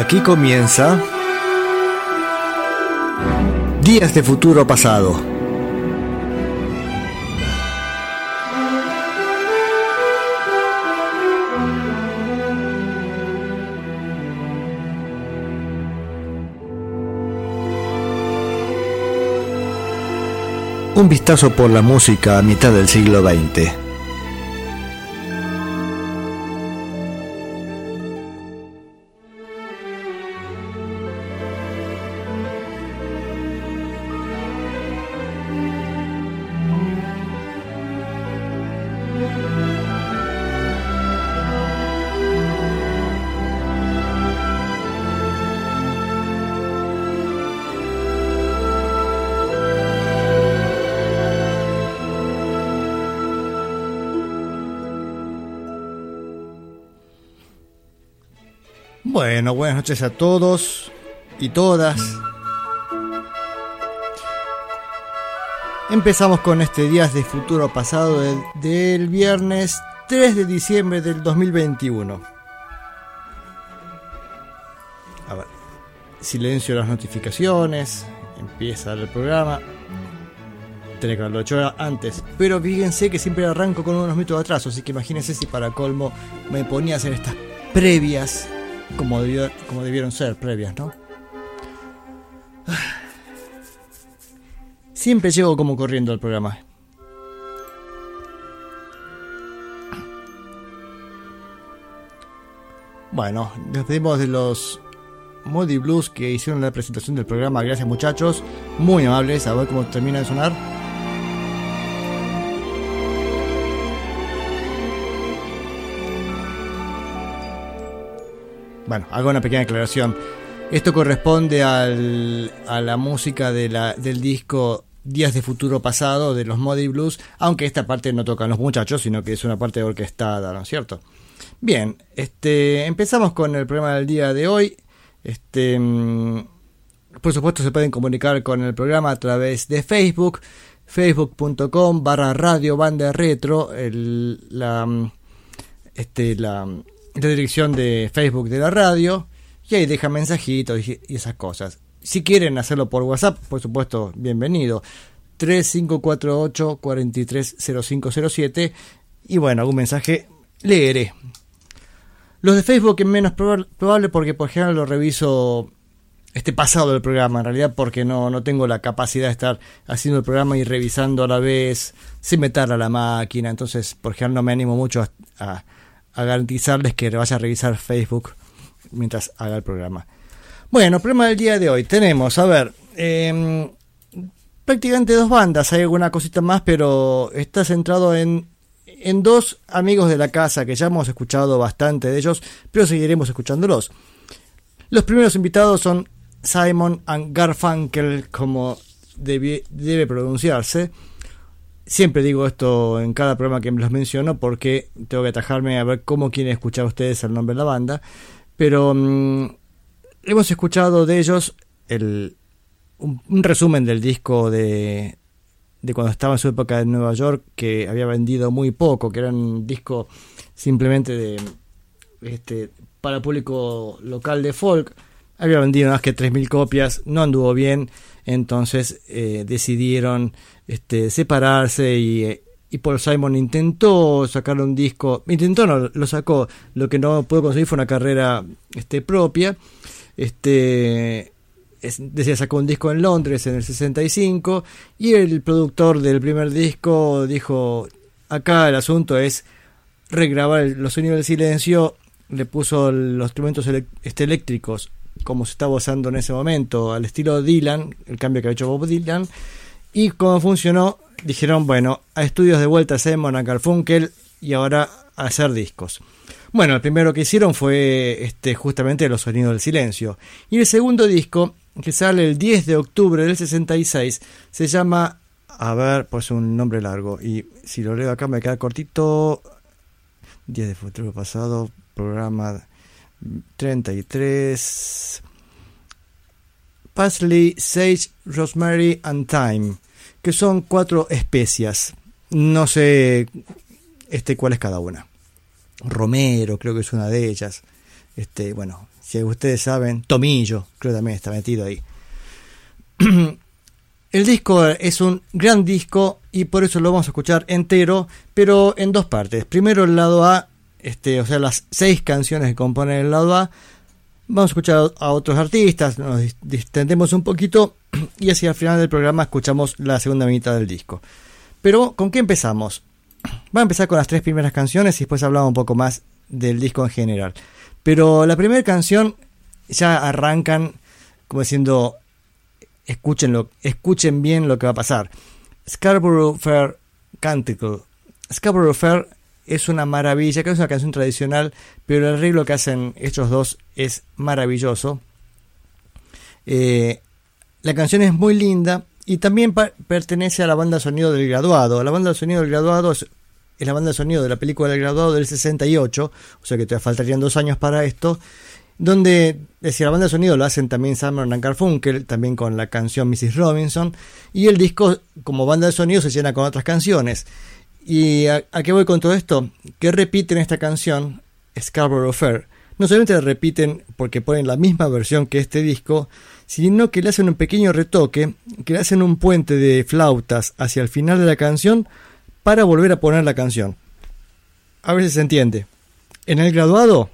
Aquí comienza Días de Futuro Pasado. Un vistazo por la música a mitad del siglo XX. Bueno, buenas noches a todos y todas. Empezamos con este Días de Futuro Pasado del, viernes 3 de diciembre del 2021. A ver, silencio las notificaciones, empieza el programa. Tenía que haberlo hecho antes, pero fíjense que siempre arranco con unos minutos de atraso, así que imagínense si para colmo me ponía a hacer estas previas como, como debieron ser previas, ¿no? Siempre llego como corriendo al programa. Bueno, despedimos de los Modi Blues que hicieron la presentación del programa. Gracias muchachos, muy amables. A ver cómo termina de sonar. Bueno, hago una pequeña aclaración. Esto corresponde al, a la música del disco Días de Futuro Pasado de los Modi Blues, aunque esta parte no tocan los muchachos, sino que es una parte orquestada, ¿no es cierto? Bien, este, empezamos con el programa del día de hoy. Este, mm, por supuesto se pueden comunicar con el programa a través de Facebook, facebook.com barra radio banda retro, la, mm, este, la, la dirección de Facebook de la radio y ahí deja mensajitos y esas cosas. Si quieren hacerlo por WhatsApp, por supuesto, bienvenido. 3548 430507 y bueno, algún mensaje leeré. Los de Facebook es menos probable porque por ejemplo lo reviso este pasado del programa, en realidad porque no, no tengo la capacidad de estar haciendo el programa y revisando a la vez sin meter a la máquina, entonces por ejemplo no me animo mucho a garantizarles que vaya a revisar Facebook mientras haga el programa. Bueno, problema del día de hoy. Tenemos, a ver, em, prácticamente dos bandas. Hay alguna cosita más, pero está centrado en, en dos amigos de la casa que ya hemos escuchado bastante de ellos, pero seguiremos escuchándolos. Los primeros invitados son Simon and Garfunkel, como debe pronunciarse. Siempre digo esto en cada programa que los menciono porque tengo que atajarme a ver cómo quieren escuchar ustedes el nombre de la banda. Pero mm, hemos escuchado de ellos el, un, resumen del disco de, de cuando estaba en su época en Nueva York, que había vendido muy poco, que era un disco simplemente de este para público local de folk. Había vendido más que 3.000 copias, no anduvo bien, entonces eh, decidieron este, separarse y, y Paul Simon intentó sacar un disco, intentó no, lo sacó, lo que no pudo conseguir fue una carrera este, propia, este, decía, sacó un disco en Londres en el 65 y el productor del primer disco dijo, acá el asunto es regrabar los sonidos del silencio, le puso los instrumentos este, eléctricos como se estaba usando en ese momento, al estilo Dylan, el cambio que ha hecho Bob Dylan, y cómo funcionó, dijeron, bueno, a estudios de vuelta Simon a Garfunkel y ahora a hacer discos. Bueno, el primero que hicieron fue este, justamente Los Sonidos del Silencio. Y el segundo disco, que sale el 10 de octubre del 66, se llama, a ver, pues un nombre largo, y si lo leo acá me queda cortito, 10 de futuro pasado, programa 33, Parsley, Sage, Rosemary and Thyme, que son cuatro especias. No sé este cuál es cada una. Romero, creo que es una de ellas. Este, bueno, si ustedes saben, Tomillo, creo que también está metido ahí. El disco es un gran disco y por eso lo vamos a escuchar entero, pero en dos partes. Primero el lado A, este, o sea, las seis canciones que componen el lado A. Vamos a escuchar a otros artistas, nos distendemos un poquito y hacia el final del programa escuchamos la segunda mitad del disco. Pero, ¿con qué empezamos? Vamos a empezar con las tres primeras canciones y después hablamos un poco más del disco en general. Pero la primera canción ya arrancan como diciendo escuchen, escuchen bien lo que va a pasar. Scarborough Fair Canticle. Scarborough Fair es una maravilla, que es una canción tradicional, pero el arreglo que hacen estos dos es maravilloso. Eh, la canción es muy linda y también pertenece a la banda sonido del graduado. La banda sonido del graduado es, la banda de sonido de la película del graduado del 68, o sea que te faltarían dos años para esto donde decía la banda de sonido lo hacen también Simon and Garfunkel, también con la canción Mrs. Robinson, y el disco como banda de sonido se llena con otras canciones. ¿Y a, qué voy con todo esto? Que repiten esta canción, Scarborough Fair. No solamente la repiten porque ponen la misma versión que este disco, sino que le hacen un pequeño retoque, que le hacen un puente de flautas hacia el final de la canción para volver a poner la canción. A ver si se entiende. En el graduado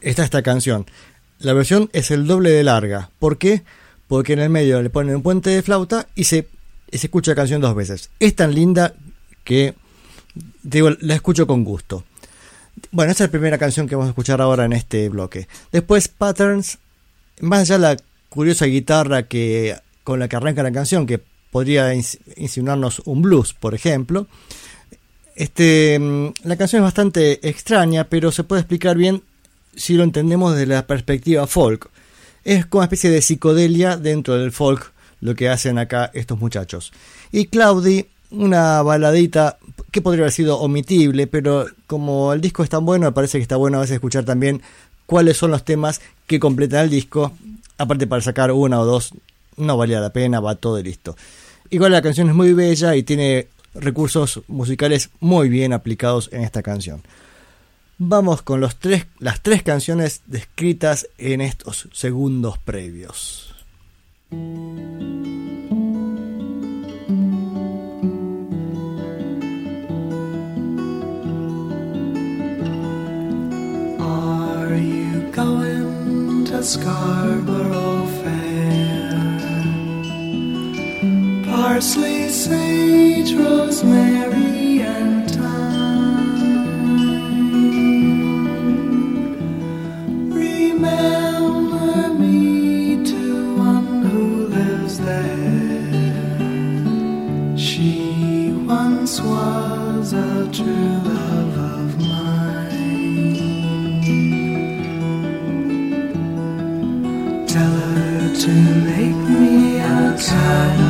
está esta canción. La versión es el doble de larga. ¿Por qué? Porque en el medio le ponen un puente de flauta y se, se escucha la canción dos veces. Es tan linda que digo, la escucho con gusto. Bueno, esa es la primera canción que vamos a escuchar ahora en este bloque. Después Patterns, más allá de la curiosa guitarra que con la que arranca la canción, que podría insinuarnos un blues, por ejemplo. Este, mm, la canción es bastante extraña, pero se puede explicar bien si lo entendemos desde la perspectiva folk. Es como una especie de psicodelia dentro del folk lo que hacen acá estos muchachos. Y Claudi, una baladita que podría haber sido omitible, pero como el disco es tan bueno, me parece que está bueno a veces escuchar también cuáles son los temas que completan el disco. Aparte para sacar una o dos, no valía la pena, va todo listo. Igual la canción es muy bella y tiene recursos musicales muy bien aplicados en esta canción. Vamos con los tres, las tres canciones descritas en estos segundos previos. Going to Scarborough Fair? Parsley, sage, rosemary, and was a true kind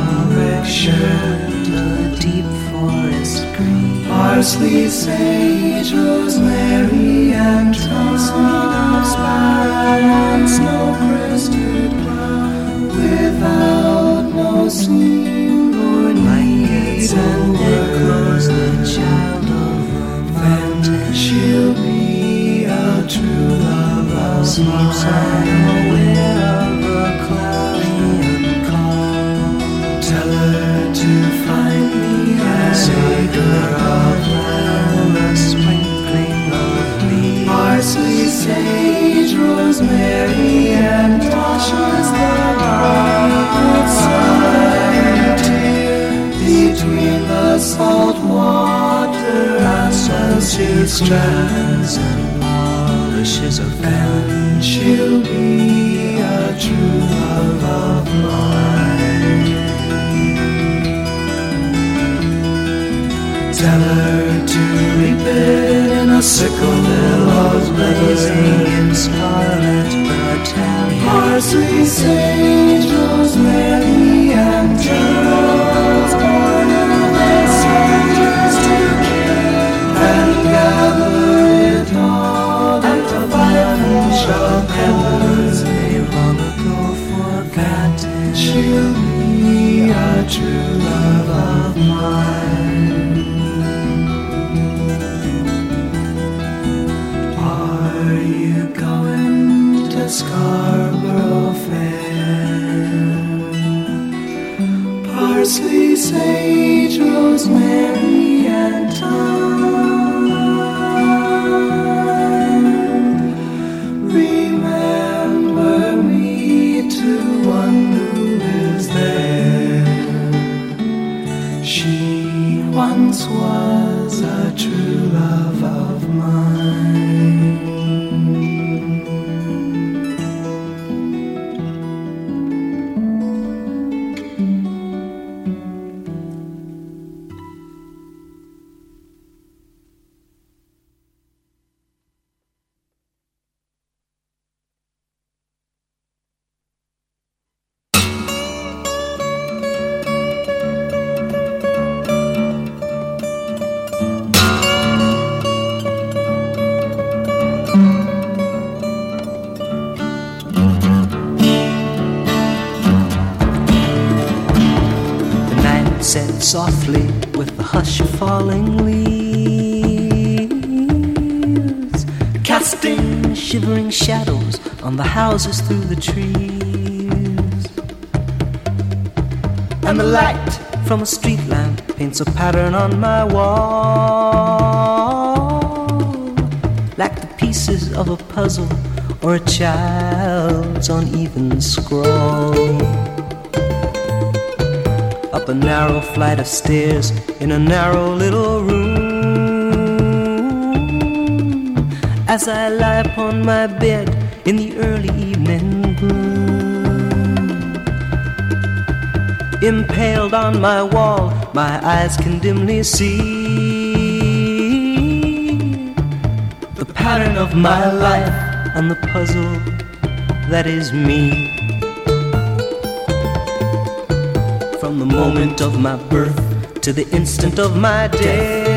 shirt, a deep forest green, parsley, sage, rosemary, and thyme, and snow-crested cloud, without no seam or needs and echoes the child of romance. She'll be a true love of mine. unaware sage, rosemary, and toshes the bright side between the salt water and she strands and polishes a fan. She'll be a true love of mine. Tell her to a sickle billows blazing in scarlet battalion. Parsley, sage, rosemary, and geraniums shadows on the houses through the trees. And the light from a street lamp paints a pattern on my wall, like the pieces of a puzzle or a child's uneven scroll up a narrow flight of stairs in a narrow little room. As I lie upon my bed in the early evening gloom, impaled on my wall, my eyes can dimly see the pattern of my life and the puzzle that is me. from the moment of my birth to the instant of my death.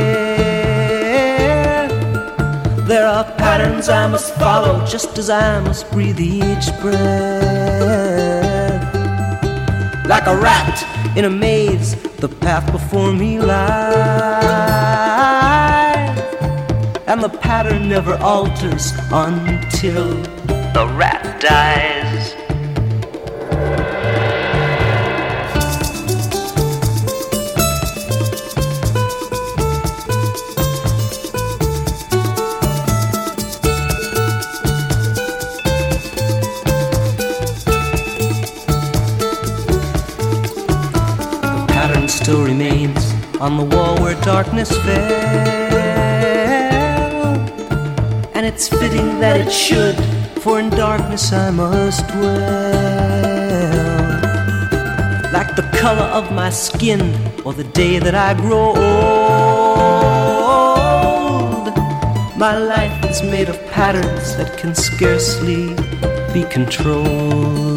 There are patterns I must follow just as I must breathe each breath. Like a rat in a maze, the path before me lies. And the pattern never alters until the rat dies. On the wall where darkness fell. And it's fitting that it should, for in darkness I must dwell. Like the color of my skin or the day that I grow old. My life is made of patterns that can scarcely be controlled.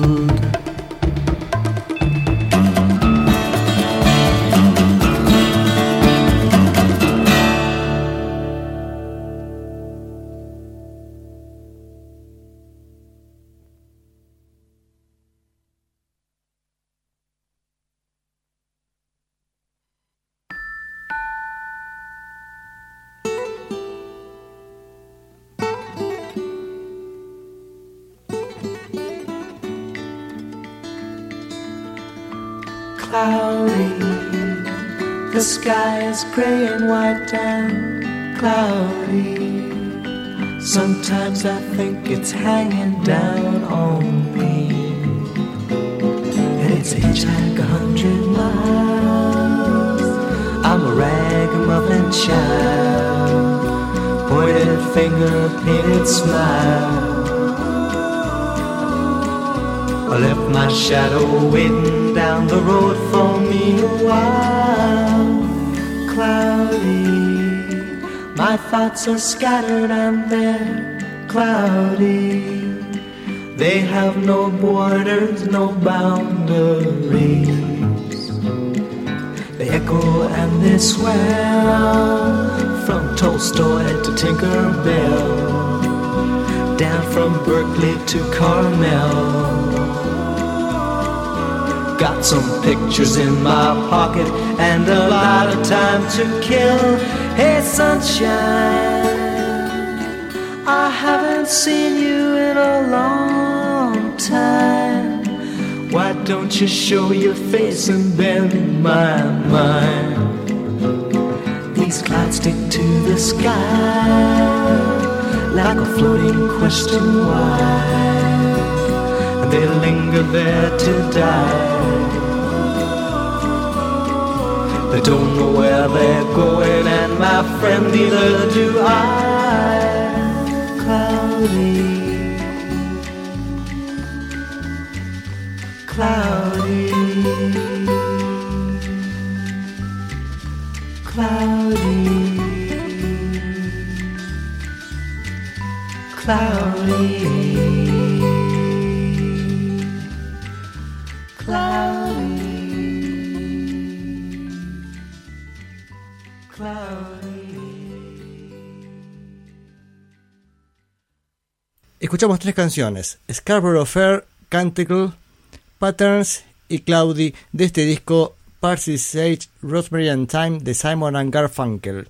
I left my shadow waiting down the road for me a while. Cloudy, my thoughts are scattered and they're cloudy. They have no borders, no boundaries. They echo and they swell from Tolstoy to Tinker Bell, down from Berkeley to Carmel. Got some pictures in my pocket and a lot of time to kill. Hey, sunshine, I haven't seen you in a long time. Why don't you show your face and bend my mind? These clouds stick to the sky like a floating question why. They linger there to die. They don't know where they're going, and my friend, neither do I. Cloudy, cloudy, cloudy, cloudy, Escuchamos tres canciones: Scarborough Fair, Canticle Patterns y Cloudy de este disco Parsi Sage, Rosemary and Time de Simon and Garfunkel.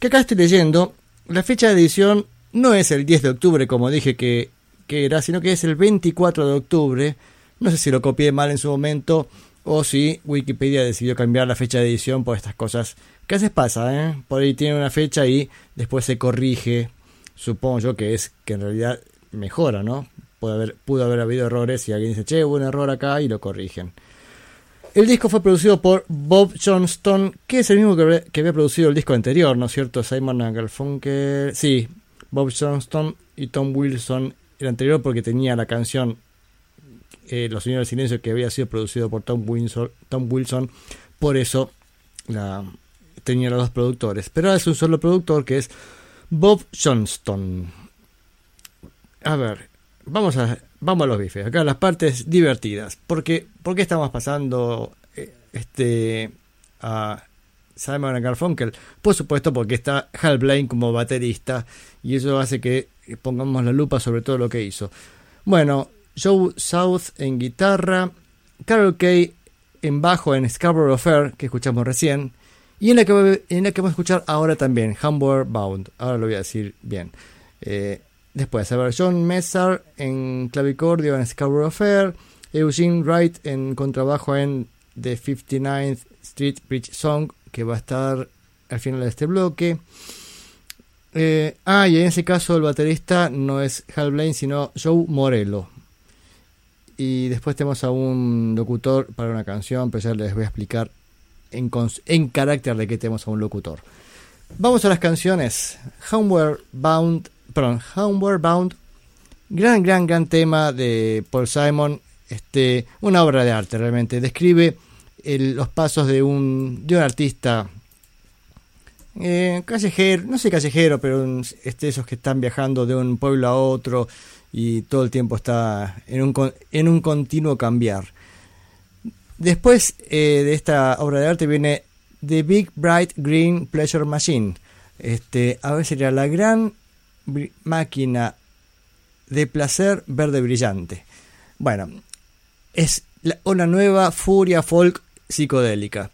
Que acá estoy leyendo, la fecha de edición no es el 10 de octubre como dije que, que era, sino que es el 24 de octubre. No sé si lo copié mal en su momento o si Wikipedia decidió cambiar la fecha de edición por estas cosas que a veces pasa, ¿eh? Por ahí tiene una fecha y después se corrige. Supongo yo que es que en realidad mejora, ¿no? pudo haber, habido errores y alguien dice, che, hubo un error acá y lo corrigen. El disco fue producido por Bob Johnston, que es el mismo que, había producido el disco anterior, ¿no es cierto? Simon Garfunkel. Sí, Bob Johnston y Tom Wilson, el anterior porque tenía la canción eh, Los Señores del Silencio que había sido producido por Tom Wilson, Tom Wilson por eso la, tenía los dos productores. Pero ahora es un solo productor que es Bob Johnston. A ver, vamos a, vamos a los bifes. Acá las partes divertidas. Porque, ¿Por qué estamos pasando eh, este a Simon Garfunkel? Por supuesto porque está Hal Blaine como baterista y eso hace que pongamos la lupa sobre todo lo que hizo. Bueno, Joe South en guitarra, Carol Kay en bajo en Scarborough Fair, que escuchamos recién, y en la que, en la que vamos a escuchar ahora también, Hamburg Bound. Ahora lo voy a decir bien. Eh, Después, a ver, John Messar en clavicordio en Scarborough Fair, Eugene Wright en contrabajo en The 59th Street Bridge Song, que va a estar al final de este bloque. Eh, ah, y en ese caso el baterista no es Hal Blaine, sino Joe Morello. Y después tenemos a un locutor para una canción, pero ya les voy a explicar en, en carácter de que tenemos a un locutor. Vamos a las canciones. Homeward Bound perdón, Homeward Bound, gran, gran, gran tema de Paul Simon, este, una obra de arte realmente, describe los pasos de un, de un artista eh, callejero, no sé callejero, pero este, esos que están viajando de un pueblo a otro y todo el tiempo está en un, en un continuo cambiar. Después eh, de esta obra de arte viene The Big Bright Green Pleasure Machine. Este, a ver, sería la gran máquina de placer verde brillante. Bueno, es una nueva furia folk psicodélica.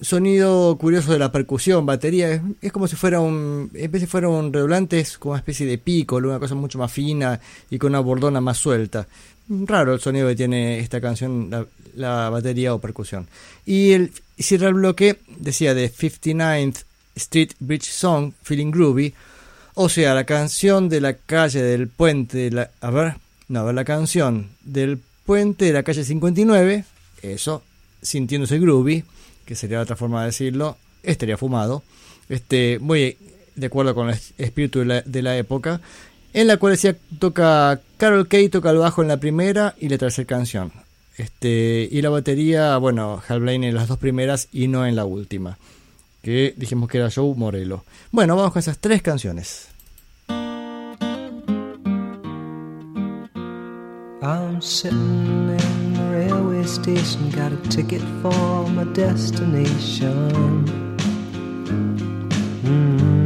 Sonido curioso de la percusión, batería, es, como si fuera un, en fuera un redoblante, es como una especie de pico, una cosa mucho más fina y con una bordona más suelta. Raro el sonido que tiene esta canción, la, batería o percusión. Y el cierra el bloque, decía de 59th Street Bridge Song, Feeling Groovy, o sea, la canción de la calle del puente, de la, a ver, no, a ver, la canción del puente de la calle 59, eso, sintiéndose groovy, que sería otra forma de decirlo, estaría fumado, este, muy de acuerdo con el espíritu de la, época, en la cual decía, toca Carol Kay, toca el bajo en la primera y la tercera canción. Este, y la batería, bueno, Hal Blaine en las dos primeras y no en la última que dijimos que era Joe Morello. Bueno, vamos con esas tres canciones. I'm sitting in the railway station, got a ticket for my destination. Mm.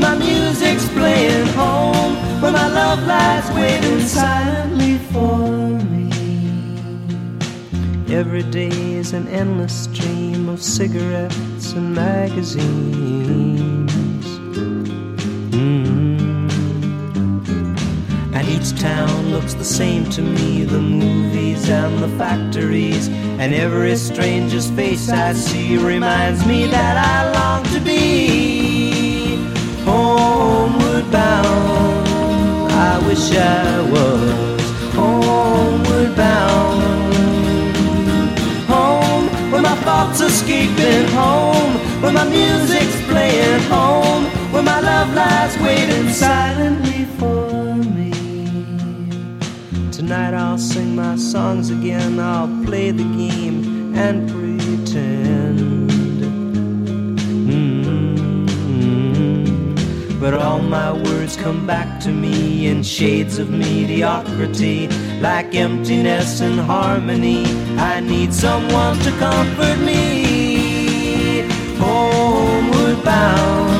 where my music's playing home, where my love lies waiting silently for me. Every day is an endless stream of cigarettes and magazines. Mm. And each town looks the same to me the movies and the factories. And every stranger's face I see reminds me that I long to be homeward bound. I wish I was homeward bound. Home, where my thoughts are escaping home, where my music's playing home, where my love lies waiting silently for me. Tonight I'll sing my songs again, I'll play the game and pretend. But all my words come back to me in shades of mediocrity, like emptiness and harmony. I need someone to comfort me. Homeward bound,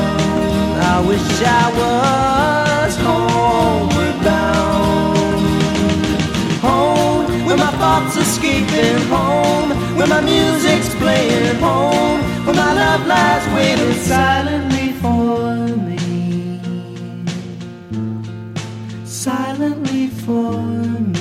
I wish I was homeward bound. Home, where my thoughts escaping home, where my music's playing home, where my love lies waiting silently for me. Silently for me.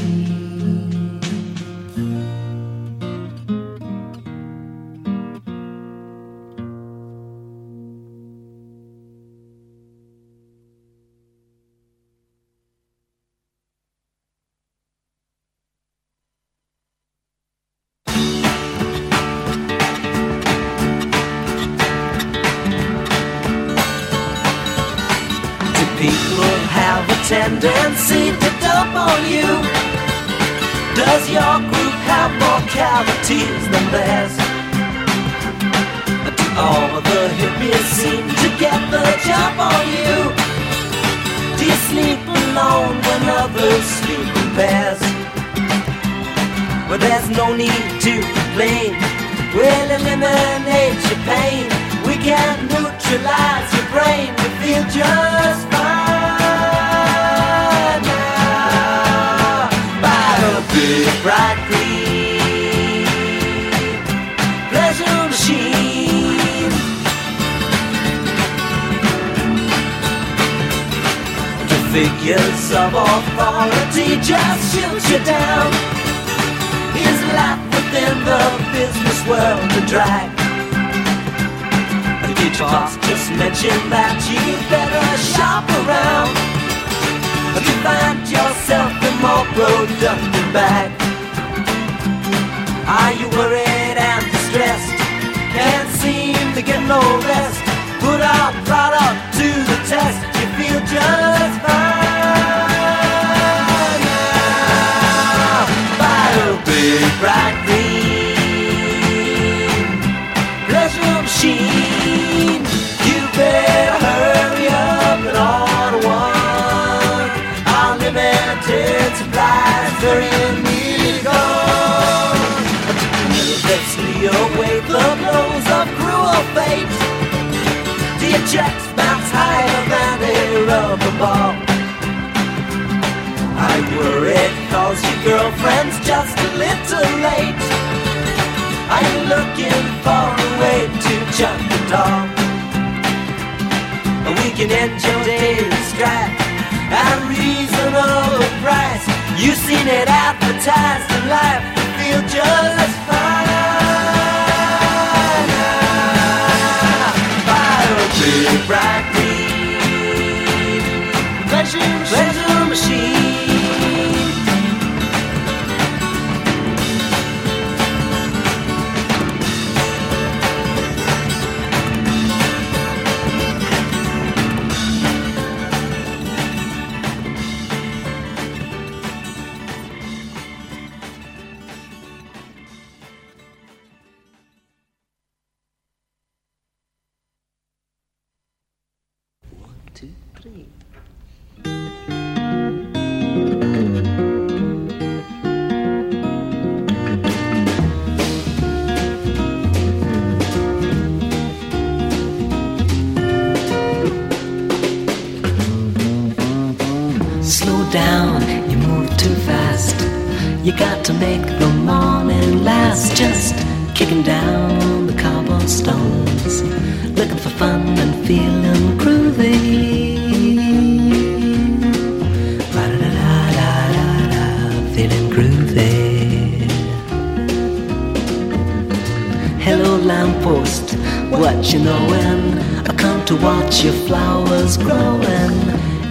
Lamppost, what you knowin'? I come to watch your flowers growin'.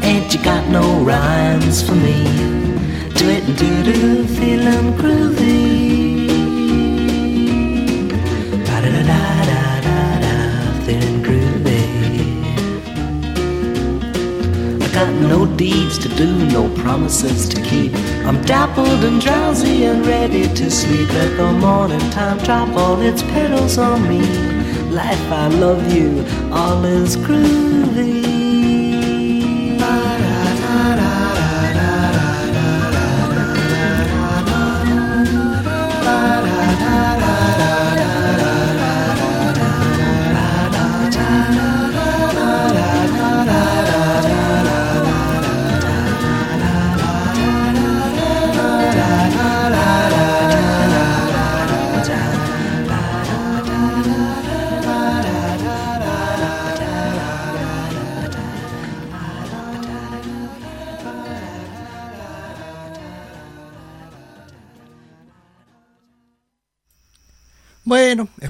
Ain't you got no rhymes for me? Do it do do, feeling groovy. Got no deeds to do, no promises to keep. I'm dappled and drowsy and ready to sleep. Let the morning time drop all its petals on me. Life, I love you, all is groovy.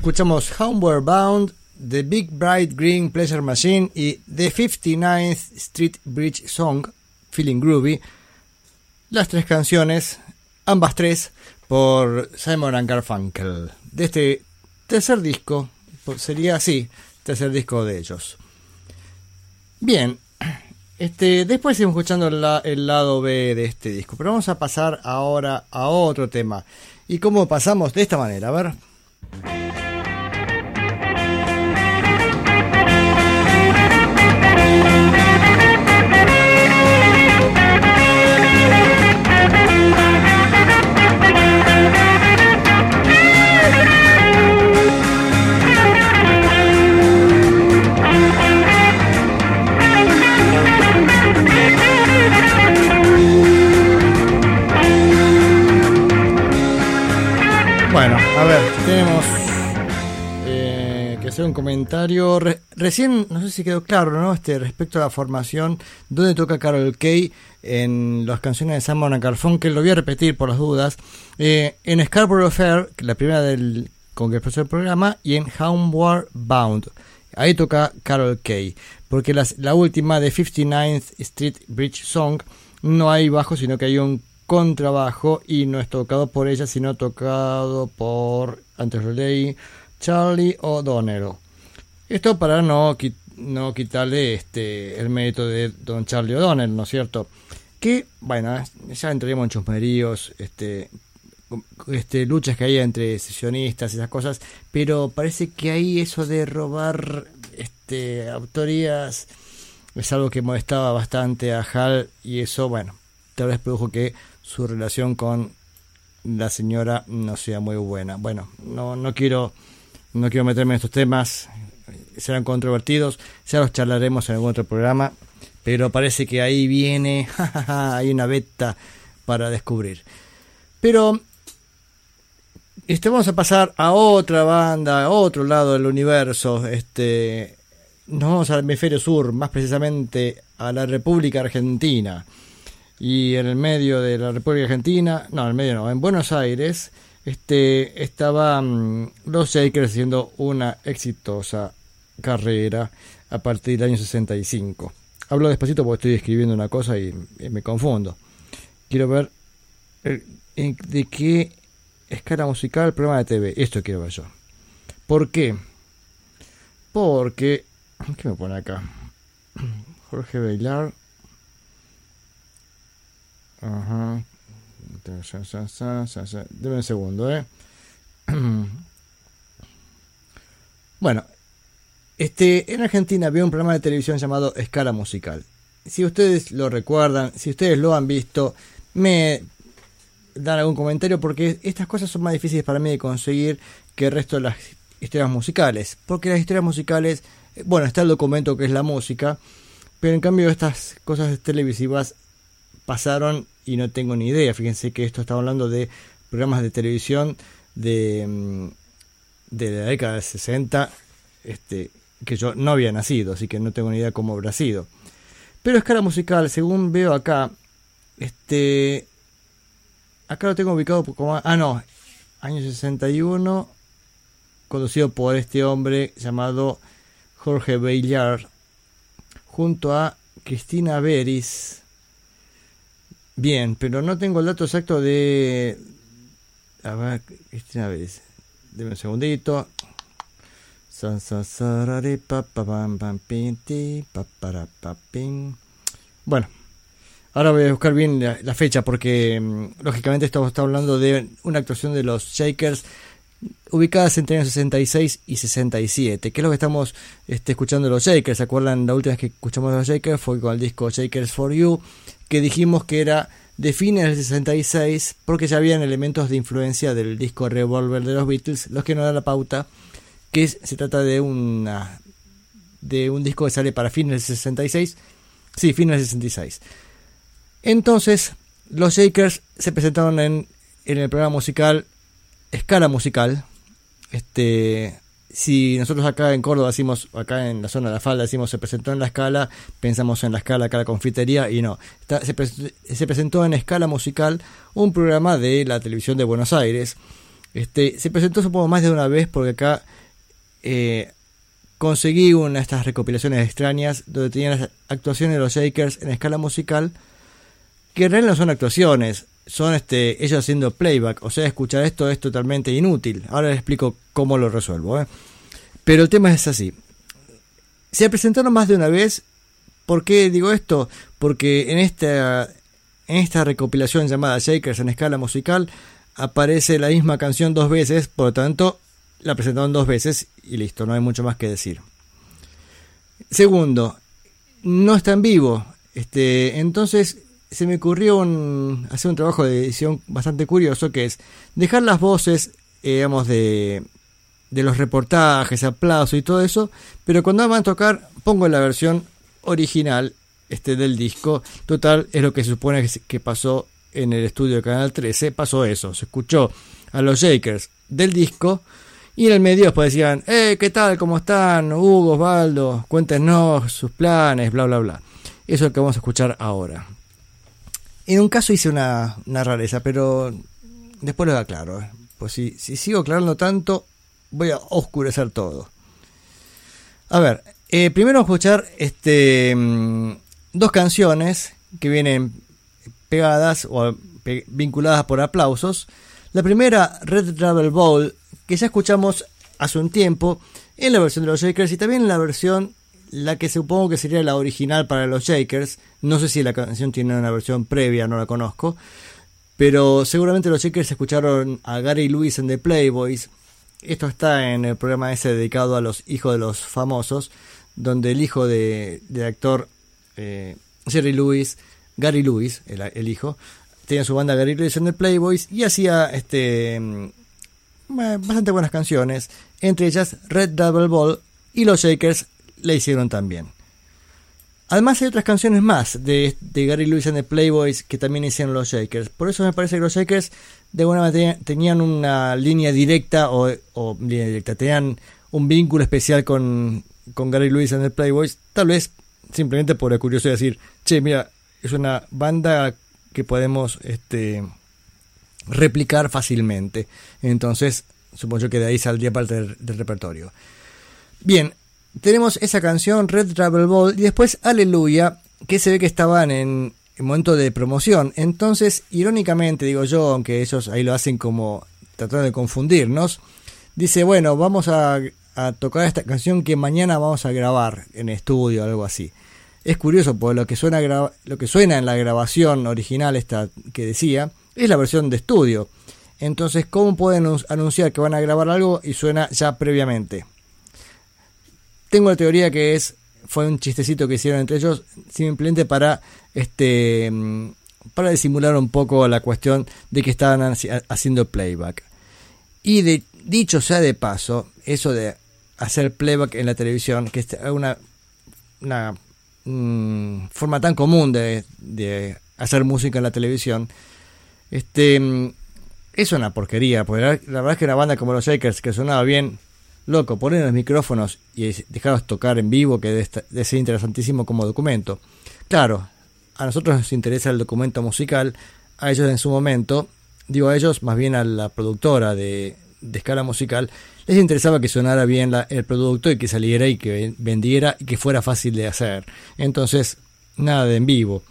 Escuchamos Homeward Bound, The Big Bright Green Pleasure Machine y The 59th Street Bridge Song, Feeling Groovy. Las tres canciones, ambas tres, por Simon and Garfunkel. De este tercer disco, sería así, tercer disco de ellos. Bien, este, después seguimos escuchando el lado B de este disco, pero vamos a pasar ahora a otro tema. ¿Y cómo pasamos? De esta manera, a ver. A ver, tenemos eh, que hacer un comentario. Re- recién, no sé si quedó claro, ¿no? Este, respecto a la formación, donde toca Carol Kay en las canciones de Simon and Garfunkel, lo voy a repetir por las dudas. Eh, en Scarborough Fair, que la primera del con que empezó el programa, y en Homeward Bound. Ahí toca Carol Kay, porque la última de 59th Street Bridge Song no hay bajo, sino que hay un contrabajo y no es tocado por ella, sino tocado por, antes lo leí, Charlie O'Donnell. Esto para no, no quitarle este, el mérito de don Charlie O'Donnell, ¿no es cierto? Que, bueno, ya entraríamos en chusmeríos, este, este, luchas que hay entre sesionistas y esas cosas, pero parece que ahí eso de robar este, autorías es algo que molestaba bastante a Hal y eso, bueno, tal vez produjo que su relación con la señora no sea muy buena. Bueno, no, no quiero no quiero meterme en estos temas, serán controvertidos, ya los charlaremos en algún otro programa, pero parece que ahí viene, hay una beta para descubrir. Pero este, vamos a pasar a otra banda, a otro lado del universo. Este, nos vamos al hemisferio sur, más precisamente a la República Argentina. Y en el medio de la República Argentina, no, en el medio no, en Buenos Aires, este, estaban los Shakers haciendo una exitosa carrera a partir del año 65. Hablo despacito porque estoy escribiendo una cosa y, me confundo. Quiero ver eh, de qué escala musical el programa de TV. Esto quiero ver yo. ¿Por qué? Porque... ¿Qué me pone acá? Jorge Bailar. Ajá. Deme un segundo, ¿eh? Bueno, este, en Argentina había un programa de televisión llamado Escala Musical. Si ustedes lo recuerdan, si ustedes lo han visto, me dan algún comentario porque estas cosas son más difíciles para mí de conseguir que el resto de las historias musicales. Porque las historias musicales, eh, bueno, está el documento que es la música, pero en cambio estas cosas televisivas pasaron y no tengo ni idea. Fíjense que esto está hablando de programas de televisión de, mm, de la década de 60, este, que yo no había nacido, así que no tengo ni idea cómo habrá sido. Pero escala musical, según veo acá, este, acá lo tengo ubicado como, ah no, año 61, conducido por este hombre llamado Jorge Bayard, junto a Cristina Beris. Bien, pero no tengo el dato exacto de... A ver, Cristina Beris. Deme un segundito. Bueno, ahora voy a buscar bien la, fecha porque mm, lógicamente estamos hablando de una actuación de los Shakers ubicadas entre años 66 y 67, que es lo que estamos este, escuchando de los Shakers. ¿Se acuerdan? La última vez que escuchamos de los Shakers fue con el disco Shakers for You, que dijimos que era de fines del 66, porque ya habían elementos de influencia del disco Revolver de los Beatles, los que nos dan la pauta, que se trata de una de un disco que sale para fines del 66, sí, fines del 66. Entonces, los Shakers se presentaron en, en el programa musical escala musical. Este, si nosotros acá en Córdoba decimos, acá en la zona de la falda decimos se presentó en la escala, pensamos en la escala acá la confitería y no. se, presentó en escala musical un programa de la televisión de Buenos Aires. Este, se presentó supongo más de una vez porque acá eh, conseguí una de estas recopilaciones extrañas donde tenían las actuaciones de los Shakers en escala musical que en realidad no son actuaciones, son este, ellos haciendo playback. O sea, escuchar esto es totalmente inútil. Ahora les explico cómo lo resuelvo. ¿eh? Pero el tema es así. Se presentaron más de una vez. ¿Por qué digo esto? Porque en esta, en esta recopilación llamada Shakers en escala musical aparece la misma canción dos veces. Por lo tanto, la presentaron dos veces y listo, no hay mucho más que decir. Segundo, no está en vivo. Este, entonces se me ocurrió hacer un trabajo de edición bastante curioso que es dejar las voces, eh, digamos, de, de los reportajes, aplausos y todo eso, pero cuando van a tocar pongo la versión original este, del disco. Total, es lo que se supone que pasó en el estudio de Canal 13. Pasó eso, se escuchó a los Shakers del disco y en el medio después decían, eh, ¿qué tal? ¿Cómo están? Hugo, Osvaldo, cuéntenos sus planes, bla, bla, bla. Eso es lo que vamos a escuchar ahora. En un caso hice una, rareza, pero después lo aclaro. ¿eh? Pues si, si sigo aclarando tanto, voy a oscurecer todo. A ver, eh, primero escuchar este, mm, dos canciones que vienen pegadas o vinculadas por aplausos. La primera, Red Travel Bowl, que ya escuchamos hace un tiempo en la versión de los Shakers y también en la versión la que supongo que sería la original para los Shakers. No sé si la canción tiene una versión previa, no la conozco. Pero seguramente los Shakers escucharon a Gary Lewis en The Playboys. Esto está en el programa ese dedicado a los hijos de los famosos, donde el hijo de, del actor eh, Jerry Lewis, Gary Lewis, el, hijo, tenía su banda Gary Lewis en The Playboys y hacía este mm, bastante buenas canciones, entre ellas Red Double Ball y los Shakers la hicieron también. Además hay otras canciones más de, Gary Lewis and the Playboys que también hicieron los Shakers. Por eso me parece que los Shakers de alguna manera tenían una línea directa o, línea directa, tenían un vínculo especial con, con Gary Lewis and the Playboys. Tal vez simplemente por curiosidad de decir, che, mira, es una banda que podemos este, replicar fácilmente. Entonces, supongo que de ahí saldría parte del repertorio. Bien, tenemos esa canción Red Travel Ball y después Aleluya, que se ve que estaban en, momento de promoción. Entonces, irónicamente, digo yo, aunque ellos ahí lo hacen como tratando de confundirnos, dice, bueno, vamos a, tocar esta canción que mañana vamos a grabar en estudio o algo así. Es curioso, porque lo que, suena lo que suena en la grabación original esta que decía es la versión de estudio. Entonces, ¿cómo pueden anunciar que van a grabar algo y suena ya previamente? Tengo la teoría que es fue un chistecito que hicieron entre ellos simplemente para este mm, para disimular un poco la cuestión de que estaban haciendo playback. Y de, dicho sea de paso, eso de hacer playback en la televisión, que es una, una mm, forma tan común de, hacer música en la televisión. Este mm, es una porquería, porque la, la verdad es que una banda como los Shakers que sonaba bien, loco, poner los micrófonos y dejarlos tocar en vivo, que debe ser interesantísimo como documento. Claro, a nosotros nos interesa el documento musical, a ellos en su momento, digo a ellos, más bien a la productora de, escala musical, les interesaba que sonara bien el producto y que saliera y que vendiera y que fuera fácil de hacer. Entonces, nada de en vivo.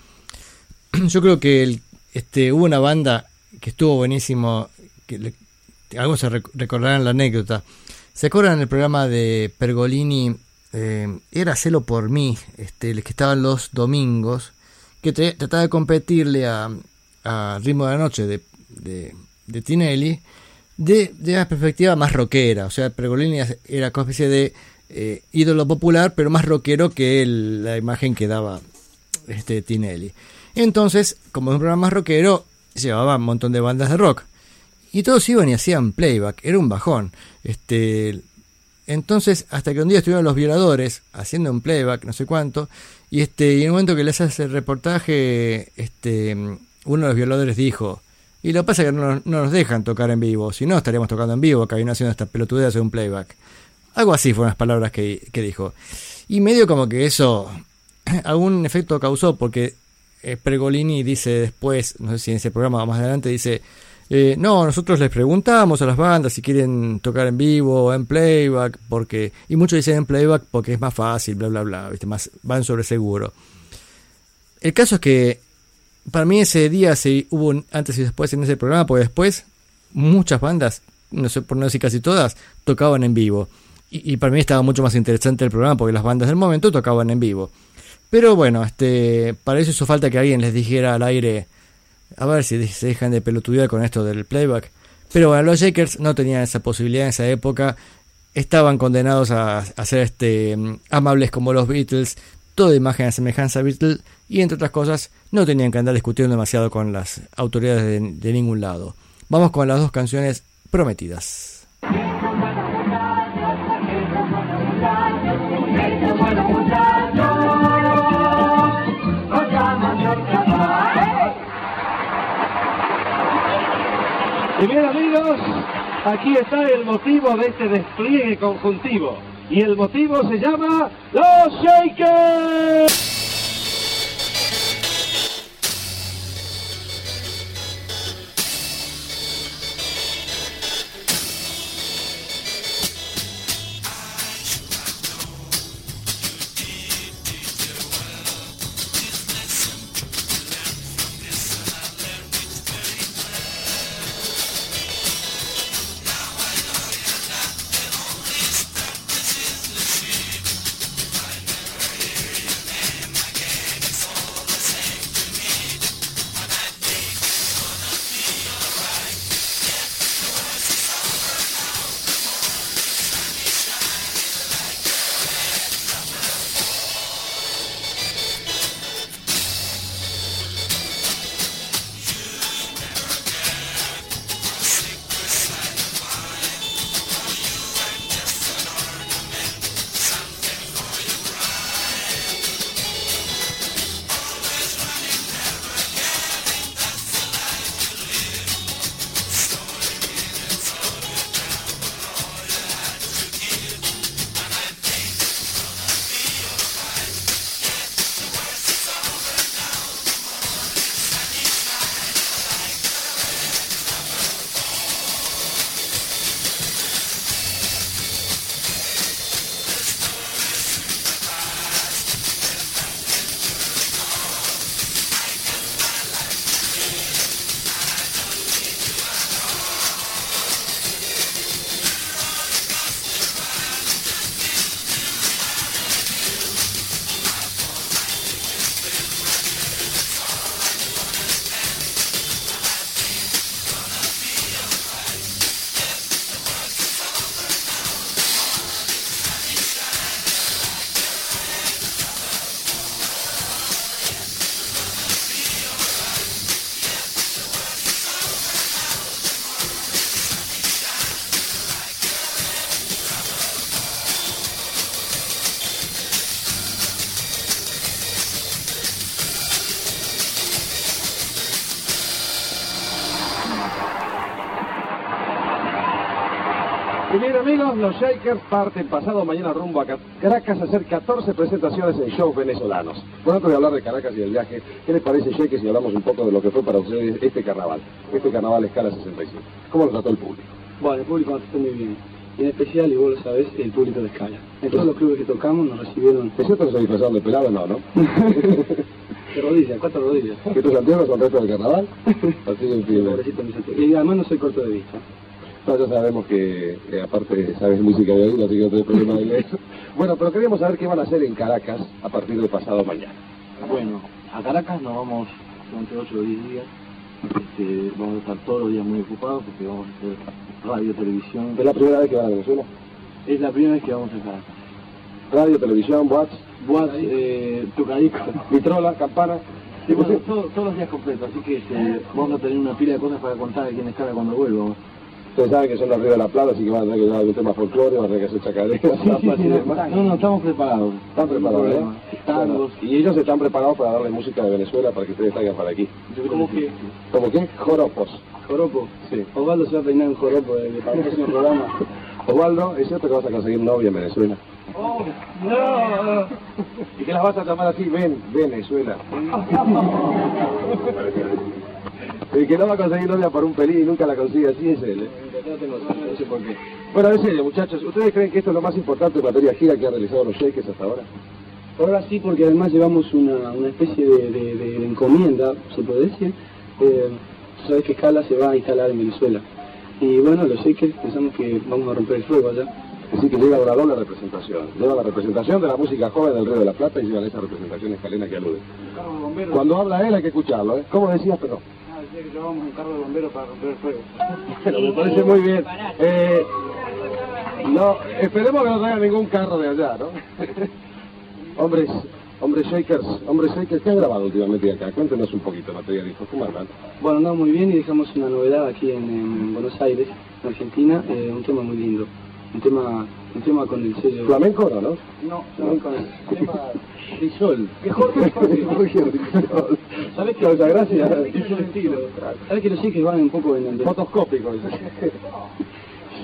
Yo creo que el, este, hubo una banda que estuvo buenísimo, que algo se recordarán la anécdota. ¿Se acuerdan el programa de Pergolini? Eh, era Celo por mí, este, el que estaban los domingos, que trataba de competirle a, a Ritmo de la Noche de, de, Tinelli de, de, una perspectiva más rockera. O sea, Pergolini era como especie de eh, ídolo popular, pero más rockero que la imagen que daba este Tinelli. Entonces, como es un programa más rockero, llevaba un montón de bandas de rock. Y todos iban y hacían playback, era un bajón. Este, entonces, hasta que un día estuvieron los violadores haciendo un playback, no sé cuánto, y este, y en el momento que les hace el reportaje, este, uno de los violadores dijo, y lo que pasa es que no, nos dejan tocar en vivo, si no estaríamos tocando en vivo, que habían haciendo esta pelotudez de un playback. Algo así fueron las palabras que, dijo. Y medio como que eso algún efecto causó, porque eh, Pregolini dice después, no sé si en ese programa más adelante, dice, eh, no, nosotros les preguntamos a las bandas si quieren tocar en vivo o en playback, porque, y muchos dicen en playback porque es más fácil, bla, bla, bla, ¿viste? Más, van sobre seguro. El caso es que para mí ese día se hubo antes y después en ese programa, porque después muchas bandas, no sé, por no decir casi todas, tocaban en vivo. Y, para mí estaba mucho más interesante el programa porque las bandas del momento tocaban en vivo. Pero bueno, este, para eso hizo falta que alguien les dijera al aire, a ver si se dejan de pelotudear con esto del playback. Pero bueno, los Shakers no tenían esa posibilidad en esa época. Estaban condenados a, ser este, amables como los Beatles, toda imagen a semejanza a Beatles y entre otras cosas no tenían que andar discutiendo demasiado con las autoridades de, ningún lado. Vamos con las dos canciones prometidas. Bien amigos, aquí está el motivo de este despliegue conjuntivo. Y el motivo se llama Los Shakers. Los Shakers parten pasado mañana rumbo a Caracas a hacer 14 presentaciones en shows venezolanos. Bueno, antes de hablar de Caracas y del viaje, ¿qué les parece Shakers si hablamos un poco de lo que fue para ustedes este carnaval? Este carnaval escala 65. ¿Cómo lo trató el público? Bueno, el público trató muy bien. Y en especial, y vos lo sabés, el público de escala. En todos los clubes que tocamos nos recibieron... ¿Es cierto que se disfrazaron de pelado? No, ¿no? de rodillas, cuatro rodillas. ¿Que tu Santiago con resto del carnaval? Así Santiago. Y además no soy corto de vista. No, ya sabemos que, que aparte sabes música de oído, así que no tenés problema de eso. Bueno, pero queríamos saber qué van a hacer en Caracas a partir de pasado mañana. Bueno, a Caracas nos vamos durante 8 o 10 días. Este, vamos a estar todos los días muy ocupados porque vamos a hacer radio, televisión. ¿Es la primera vez que van a Venezuela? Es la primera vez que vamos a Caracas. Radio, televisión, watch, Boas, eh, tocadico. vitrola, campana. Sí, bueno, todo- todos los días completos, así que este, vamos a tener una pila de cosas para contar aquí en escala cuando vuelva. Ustedes saben que son los ríos de la Plata, así que van a tener que llevar algún tema folclore, van a tener que hacer chacareras, zapas y demás. no, no, estamos preparados. Están preparados, ¿eh? Bueno, y ellos están preparados para darle música de Venezuela para que ustedes traigan para aquí. ¿Cómo que? ¿Cómo qué? Joropos. Joropo. Sí. Osvaldo se va a peinar en joropo de, para el próximo programa. Osvaldo, ¿es cierto que vas a conseguir novia en Venezuela? No, ¿Y que las vas a llamar así? Ven, Venezuela. El que no va a conseguir novia por un pelín y nunca la consigue así es él, ¿eh? no sé por qué. Bueno, en serio, muchachos, ¿ustedes creen que esto es lo más importante en materia gira que han realizado los Shakers hasta ahora? Ahora sí, porque además llevamos una, una especie de, de- encomienda, se puede decir. Eh, sabes que Scala se va a instalar en Venezuela. Y bueno, los Shakers pensamos que vamos a romper el fuego allá. Así que llega una doble representación. Lleva la representación de la música joven del Río de la Plata y llevan esa representación escalena que alude. Cuando habla él hay que escucharlo, ¿eh? ¿Cómo decías, perdón? Decía que llevamos un carro de bomberos para romper el fuego. Pero me parece muy bien. Eh, no, esperemos que no traiga ningún carro de allá, ¿no? hombres, hombres shakers, hombres shakers, ¿qué han grabado últimamente acá? Cuéntenos un poquito, materia dijo, ¿cómo andan? Bueno, andamos muy bien y dejamos una novedad aquí en, en Buenos Aires, en Argentina, eh, un tema muy lindo. Un tema, un tema con el sello... ¿Flamenco no, no? No, también con el tema Frisol. ¿Qué Jorge? ¿Sabes qué? Muchas gracias. Es un estilo. ¿Sabes que los Shakers van un poco en el... Fotoscópico.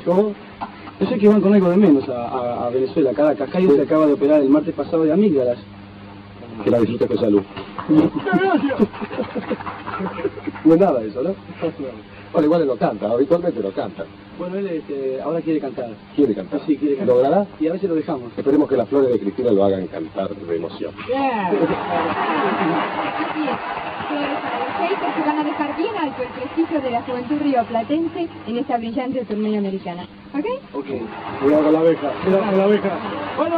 ¿Cómo? Yo sé que van con algo de menos a, a- a Venezuela, Caracas. Cayo se acaba de operar el martes pasado de amígdalas. Que la disfrutes con salud. No es nada eso, ¿no? Bueno, igual él lo canta, habitualmente lo canta. Bueno, él este, ahora quiere cantar. Quiere cantar. Sí, quiere cantar. ¿Logrará? Y a veces lo dejamos. Esperemos que las flores de Cristina lo hagan cantar de emoción. Así es. Flores para los Shakers que van a dejar bien alto el prestigio de la juventud rioplatense en esta brillante turné americana. ¿Ok? Ok. Cuidado con la abeja, cuidado con la abeja. Bueno,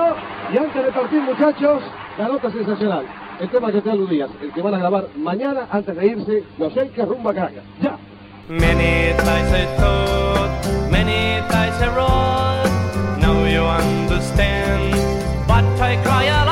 y antes de partir, muchachos, la nota sensacional. El tema que te aludías, el que van a grabar mañana antes de irse, los Shakers rumba a Caracas. ¡Ya! Many times I thought, many times I wrote. Now you understand, but I cry a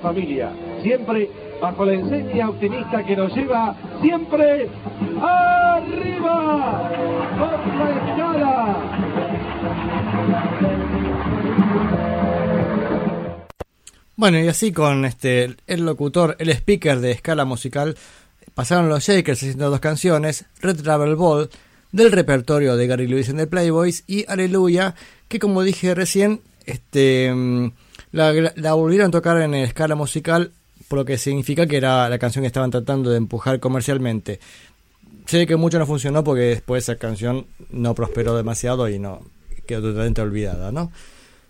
familia. Siempre bajo la enseña optimista que nos lleva siempre arriba por la escala. Bueno, y así con este el locutor, el speaker de escala musical, pasaron los Shakers haciendo dos canciones, Red Travel Ball, del repertorio de Gary Lewis en The Playboys, y Aleluya, que como dije recién, este la, la volvieron a tocar en escala musical, por lo que significa que era la canción que estaban tratando de empujar comercialmente. Sé que mucho no funcionó porque después esa canción no prosperó demasiado y no quedó totalmente olvidada, ¿no?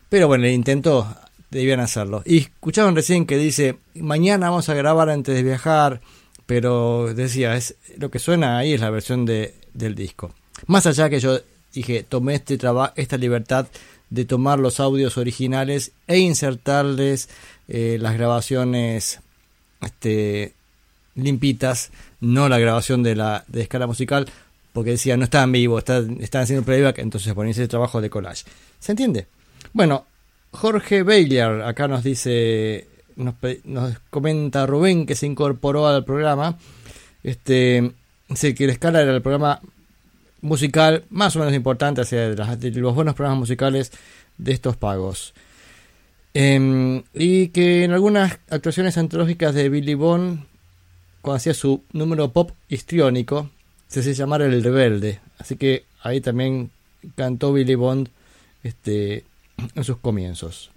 Pero bueno, el intento debían hacerlo. Y escucharon recién que dice, mañana vamos a grabar antes de viajar, pero decía, es lo que suena ahí es la versión de, del disco. Más allá que yo dije, tomé este esta libertad de tomar los audios originales e insertarles eh, las grabaciones este, limpitas, no la grabación de la de escala musical, porque decía no estaban vivo, estaban, haciendo playback, entonces ponían ese trabajo de collage. ¿Se entiende? Bueno, Jorge Bailiar acá nos dice, nos, nos, comenta Rubén que se incorporó al programa. Este, dice que la escala era el programa musical más o menos importante, hacia los buenos programas musicales de estos pagos. Em, y que en algunas actuaciones antológicas de Billy Bond, cuando hacía su número pop histriónico, se hacía llamar El Rebelde. Así que ahí también cantó Billy Bond este, en sus comienzos.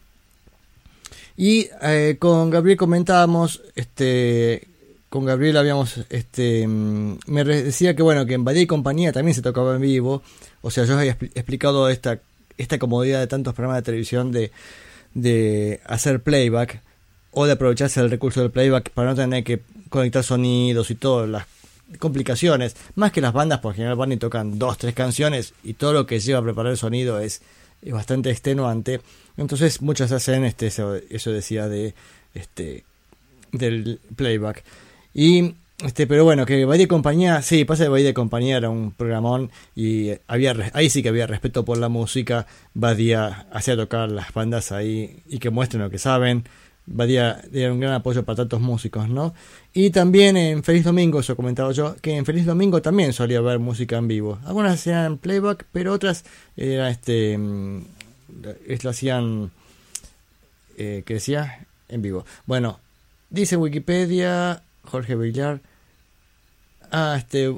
Y eh, con Gabriel comentábamos, este, con Gabriel habíamos, este, mm, me decía que bueno, que en Badía y compañía también se tocaba en vivo, o sea, yo había explicado esta, esta comodidad de tantos programas de televisión de, de hacer playback, o de aprovecharse del recurso del playback para no tener que conectar sonidos y todas las complicaciones, más que las bandas, por general van y tocan dos, tres canciones y todo lo que lleva a preparar el sonido es es bastante extenuante. Entonces muchas hacen este eso, eso decía de este del playback. Y este, pero bueno, que Bahía de Compañía, sí, pasa de Bahía de Compañía era un programón y había ahí sí que había respeto por la música. Badía hacía tocar las bandas ahí y que muestren lo que saben. Badía era un gran apoyo para tantos músicos, ¿no? Y también en Feliz Domingo, eso he comentado yo, que en Feliz Domingo también solía haber música en vivo. Algunas eran playback, pero otras era este mm, lo hacían eh, que decía en vivo. Bueno, dice Wikipedia, Jorge Villar. Ah, este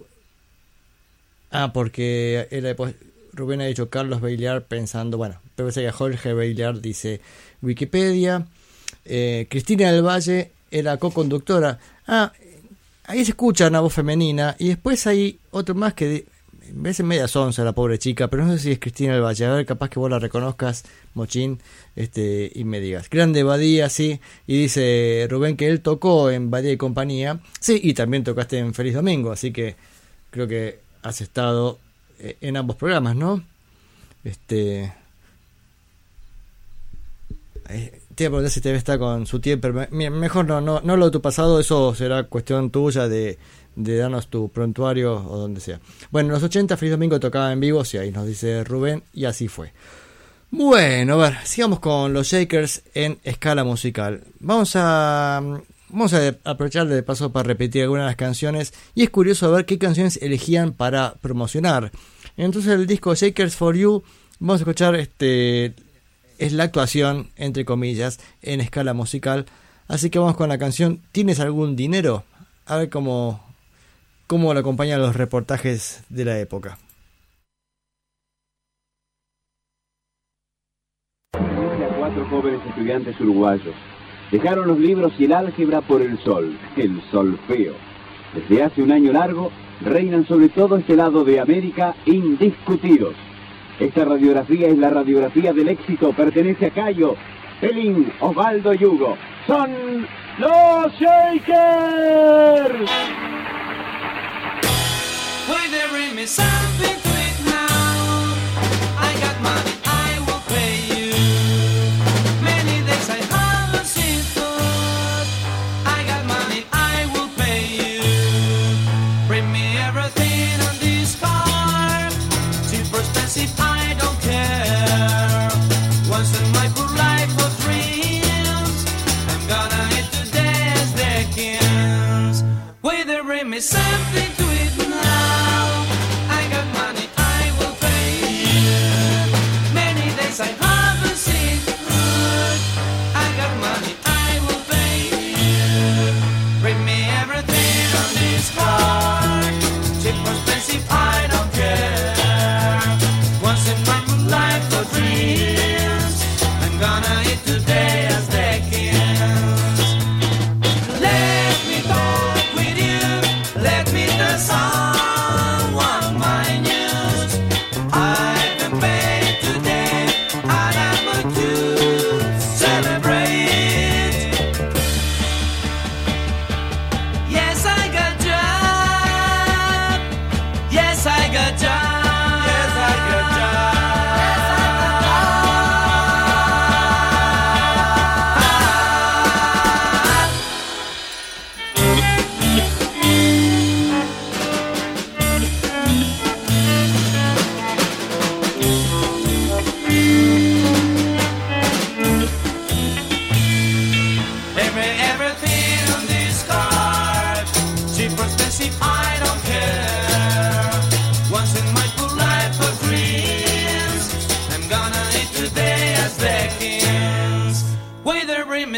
Ah, porque era, pues, Rubén ha dicho Carlos Bailar pensando, bueno, pero que Jorge Bailar dice Wikipedia. Eh, Cristina del Valle era co-conductora. Ah, ahí se escucha una voz femenina y después hay otro más que ves en media sonza la pobre chica, pero no sé si es Cristina del Valle. A ver, capaz que vos la reconozcas, Mochín, este, y me digas. Grande Badía, sí. Y dice Rubén que él tocó en Badía y compañía. Sí, y también tocaste en Feliz Domingo, así que creo que has estado eh, en ambos programas, ¿no? Este. Eh, te iba a preguntar si te está con su tiempo. Mejor no, no, no lo de tu pasado, eso será cuestión tuya de, de darnos tu prontuario o donde sea. Bueno, en los 80 Feliz Domingo tocaba en vivo, sí, ahí nos dice Rubén, y así fue. Bueno, a ver, sigamos con los Shakers en escala musical. Vamos a, vamos a aprovechar de paso para repetir algunas de las canciones y es curioso ver qué canciones elegían para promocionar. Entonces el disco Shakers for You, vamos a escuchar este es la actuación, entre comillas, en escala musical. Así que vamos con la canción ¿Tienes algún dinero? A ver cómo, cómo lo acompañan los reportajes de la época. cuatro jóvenes estudiantes uruguayos. Dejaron los libros y el álgebra por el sol, el solfeo. Desde hace un año largo, reinan sobre todo este lado de América indiscutidos. Esta radiografía es la radiografía del éxito, pertenece a Cayo, Pelín, Osvaldo y Hugo. Son los Shakers. Once in my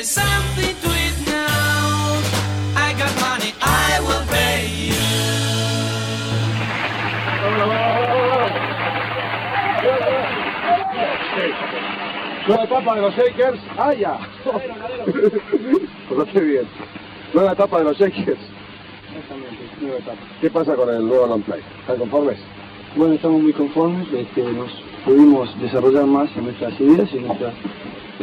me something to eat now. I got money, I will pay you. Nueva etapa de los Shakers. ¡Ah, ya! Lo sé bien. Nueva etapa de los Shakers. Exactamente, nueva etapa. ¿Qué pasa con el nuevo long play? ¿Están conformes? Bueno, estamos muy conformes, este, nos pudimos desarrollar más en nuestras ideas y en nuestras,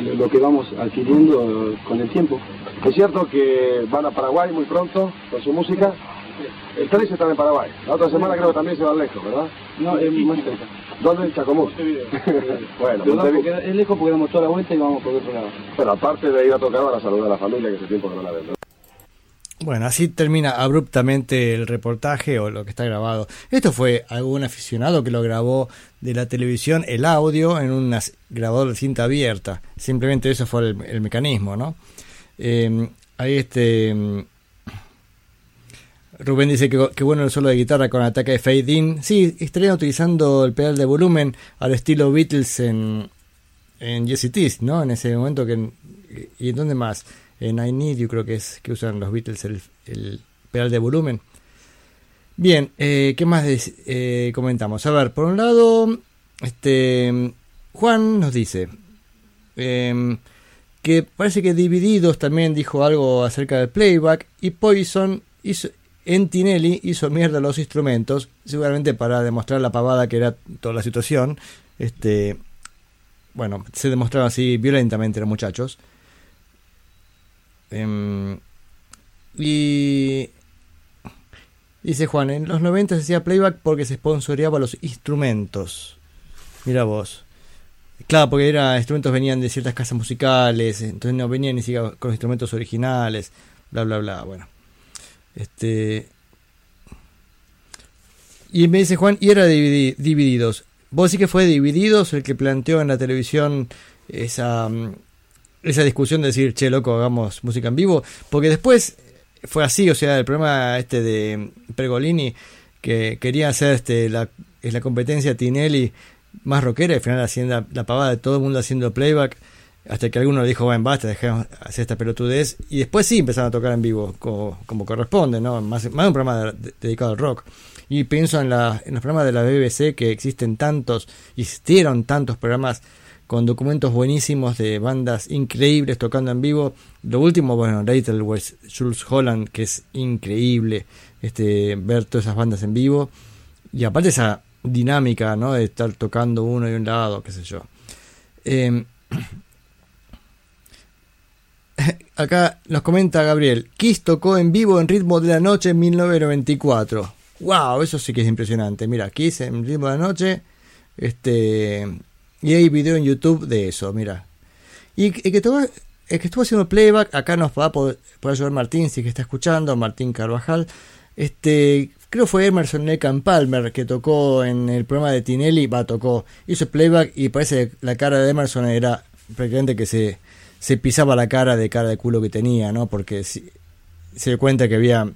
lo que vamos adquiriendo eh, con el tiempo. Es cierto que van a Paraguay muy pronto con su música. El 13 están en Paraguay. La otra semana creo que también se van lejos, ¿verdad? No, es más cerca. ¿Dónde? En Chacomús. bueno, Montevideo. es lejos porque damos toda la vuelta y vamos por otro lado. Pero aparte de ir a tocar, van a saludar a la familia que hace tiempo que no la ven. ¿No? Bueno, así termina abruptamente el reportaje o lo que está grabado. Esto fue algún aficionado que lo grabó de la televisión, el audio, en un grabador de cinta abierta. Simplemente eso fue el, mecanismo, ¿no? Eh, ahí este... mm, Rubén dice que, que bueno el solo de guitarra con ataque de fade in. Sí, estarían utilizando el pedal de volumen al estilo Beatles en, en Is, ¿no? En ese momento que... ¿Y en dónde más? En I Need You creo que es que usan los Beatles el, pedal de volumen. Bien, eh, ¿qué más eh, comentamos? A ver, por un lado, este Juan nos dice em, que parece que Divididos también dijo algo acerca del playback y Poison hizo, en Tinelli hizo mierda los instrumentos, seguramente para demostrar la pavada que era toda la situación. Este, bueno, se demostraron así violentamente los muchachos. Em, y dice Juan, en los 90 se hacía playback porque se sponsoreaba los instrumentos. Mira vos. Claro, porque era, instrumentos venían de ciertas casas musicales, entonces no venían ni siquiera con los instrumentos originales, bla bla bla, bueno. Este y me dice Juan, y era dividi- divididos. Vos sí que fue divididos el que planteó en la televisión esa mm, esa discusión de decir, che, loco, hagamos música en vivo, porque después fue así, o sea, el problema este de Pergolini, que quería hacer este la, es la competencia Tinelli más rockera, y al final haciendo la, pavada de todo el mundo haciendo playback, hasta que alguno le dijo, bueno, basta, dejemos hacer esta pelotudez, y después sí empezaron a tocar en vivo, como, corresponde, ¿no? Más, más un programa de- dedicado al rock. Y pienso en, la, en los programas de la BBC, que existen tantos, existieron tantos programas con documentos buenísimos de bandas increíbles tocando en vivo. Lo último, bueno, Little West, Jules Holland, que es increíble este ver todas esas bandas en vivo. Y aparte esa dinámica, ¿no? De estar tocando uno de un lado, qué sé yo. Eh, acá nos comenta Gabriel, Kiss tocó en vivo en Ritmo de la Noche en 1994. ¡Wow! Eso sí que es impresionante. Mira, Kiss en Ritmo de la Noche. Este. Y hay video en YouTube de eso, mira. Y el que, estuvo, el que estuvo haciendo playback, acá nos va a poder, ayudar Martín, si que está escuchando, Martín Carvajal. Este, creo fue Emerson Necan Palmer que tocó en el programa de Tinelli, va, tocó, hizo playback y parece que la cara de Emerson era prácticamente que se, se pisaba la cara de cara de culo que tenía, ¿no? Porque si, se dio cuenta que había,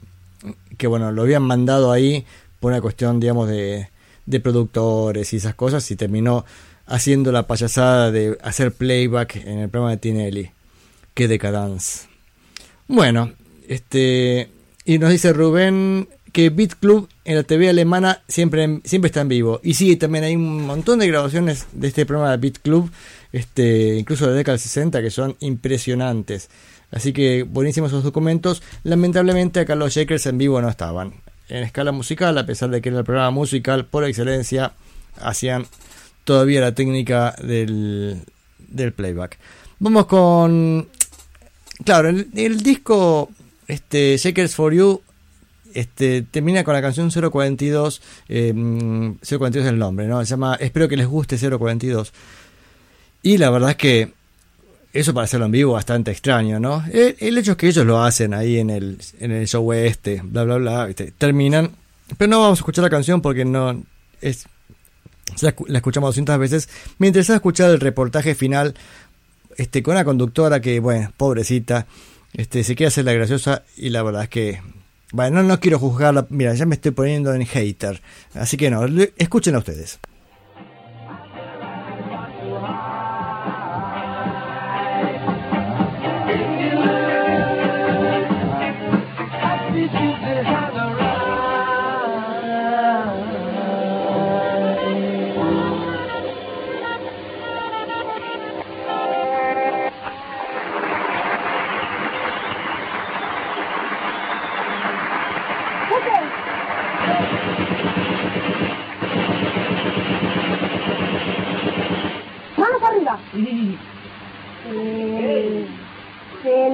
que bueno, lo habían mandado ahí por una cuestión, digamos, de, de productores y esas cosas y terminó haciendo la payasada de hacer playback en el programa de Tinelli. Qué decadence. Bueno, este y nos dice Rubén que Beat Club en la TV alemana siempre siempre está en vivo. Y sí, también hay un montón de grabaciones de este programa de Beat Club, este incluso de la década del 60 que son impresionantes. Así que buenísimos esos documentos. Lamentablemente acá los Shakers en vivo no estaban. En escala musical, a pesar de que era el programa musical por excelencia, hacían todavía la técnica del, del playback. Vamos con. Claro, el, disco este, Shakers for You este, termina con la canción 042. Eh, 042 es el nombre, ¿no? Se llama Espero que les guste 042. Y la verdad es que eso para hacerlo en vivo bastante extraño, ¿no? El, hecho es que ellos lo hacen ahí en el, en el show este, bla, bla, bla, terminan. Pero no vamos a escuchar la canción porque no es la, escuchamos 200 veces. Me interesaba escuchar el reportaje final este, con una conductora que, bueno, pobrecita, este, se quiere hacer la graciosa y la verdad es que, bueno, no, no quiero juzgarla. Mira, ya me estoy poniendo en hater. Así que no, escuchen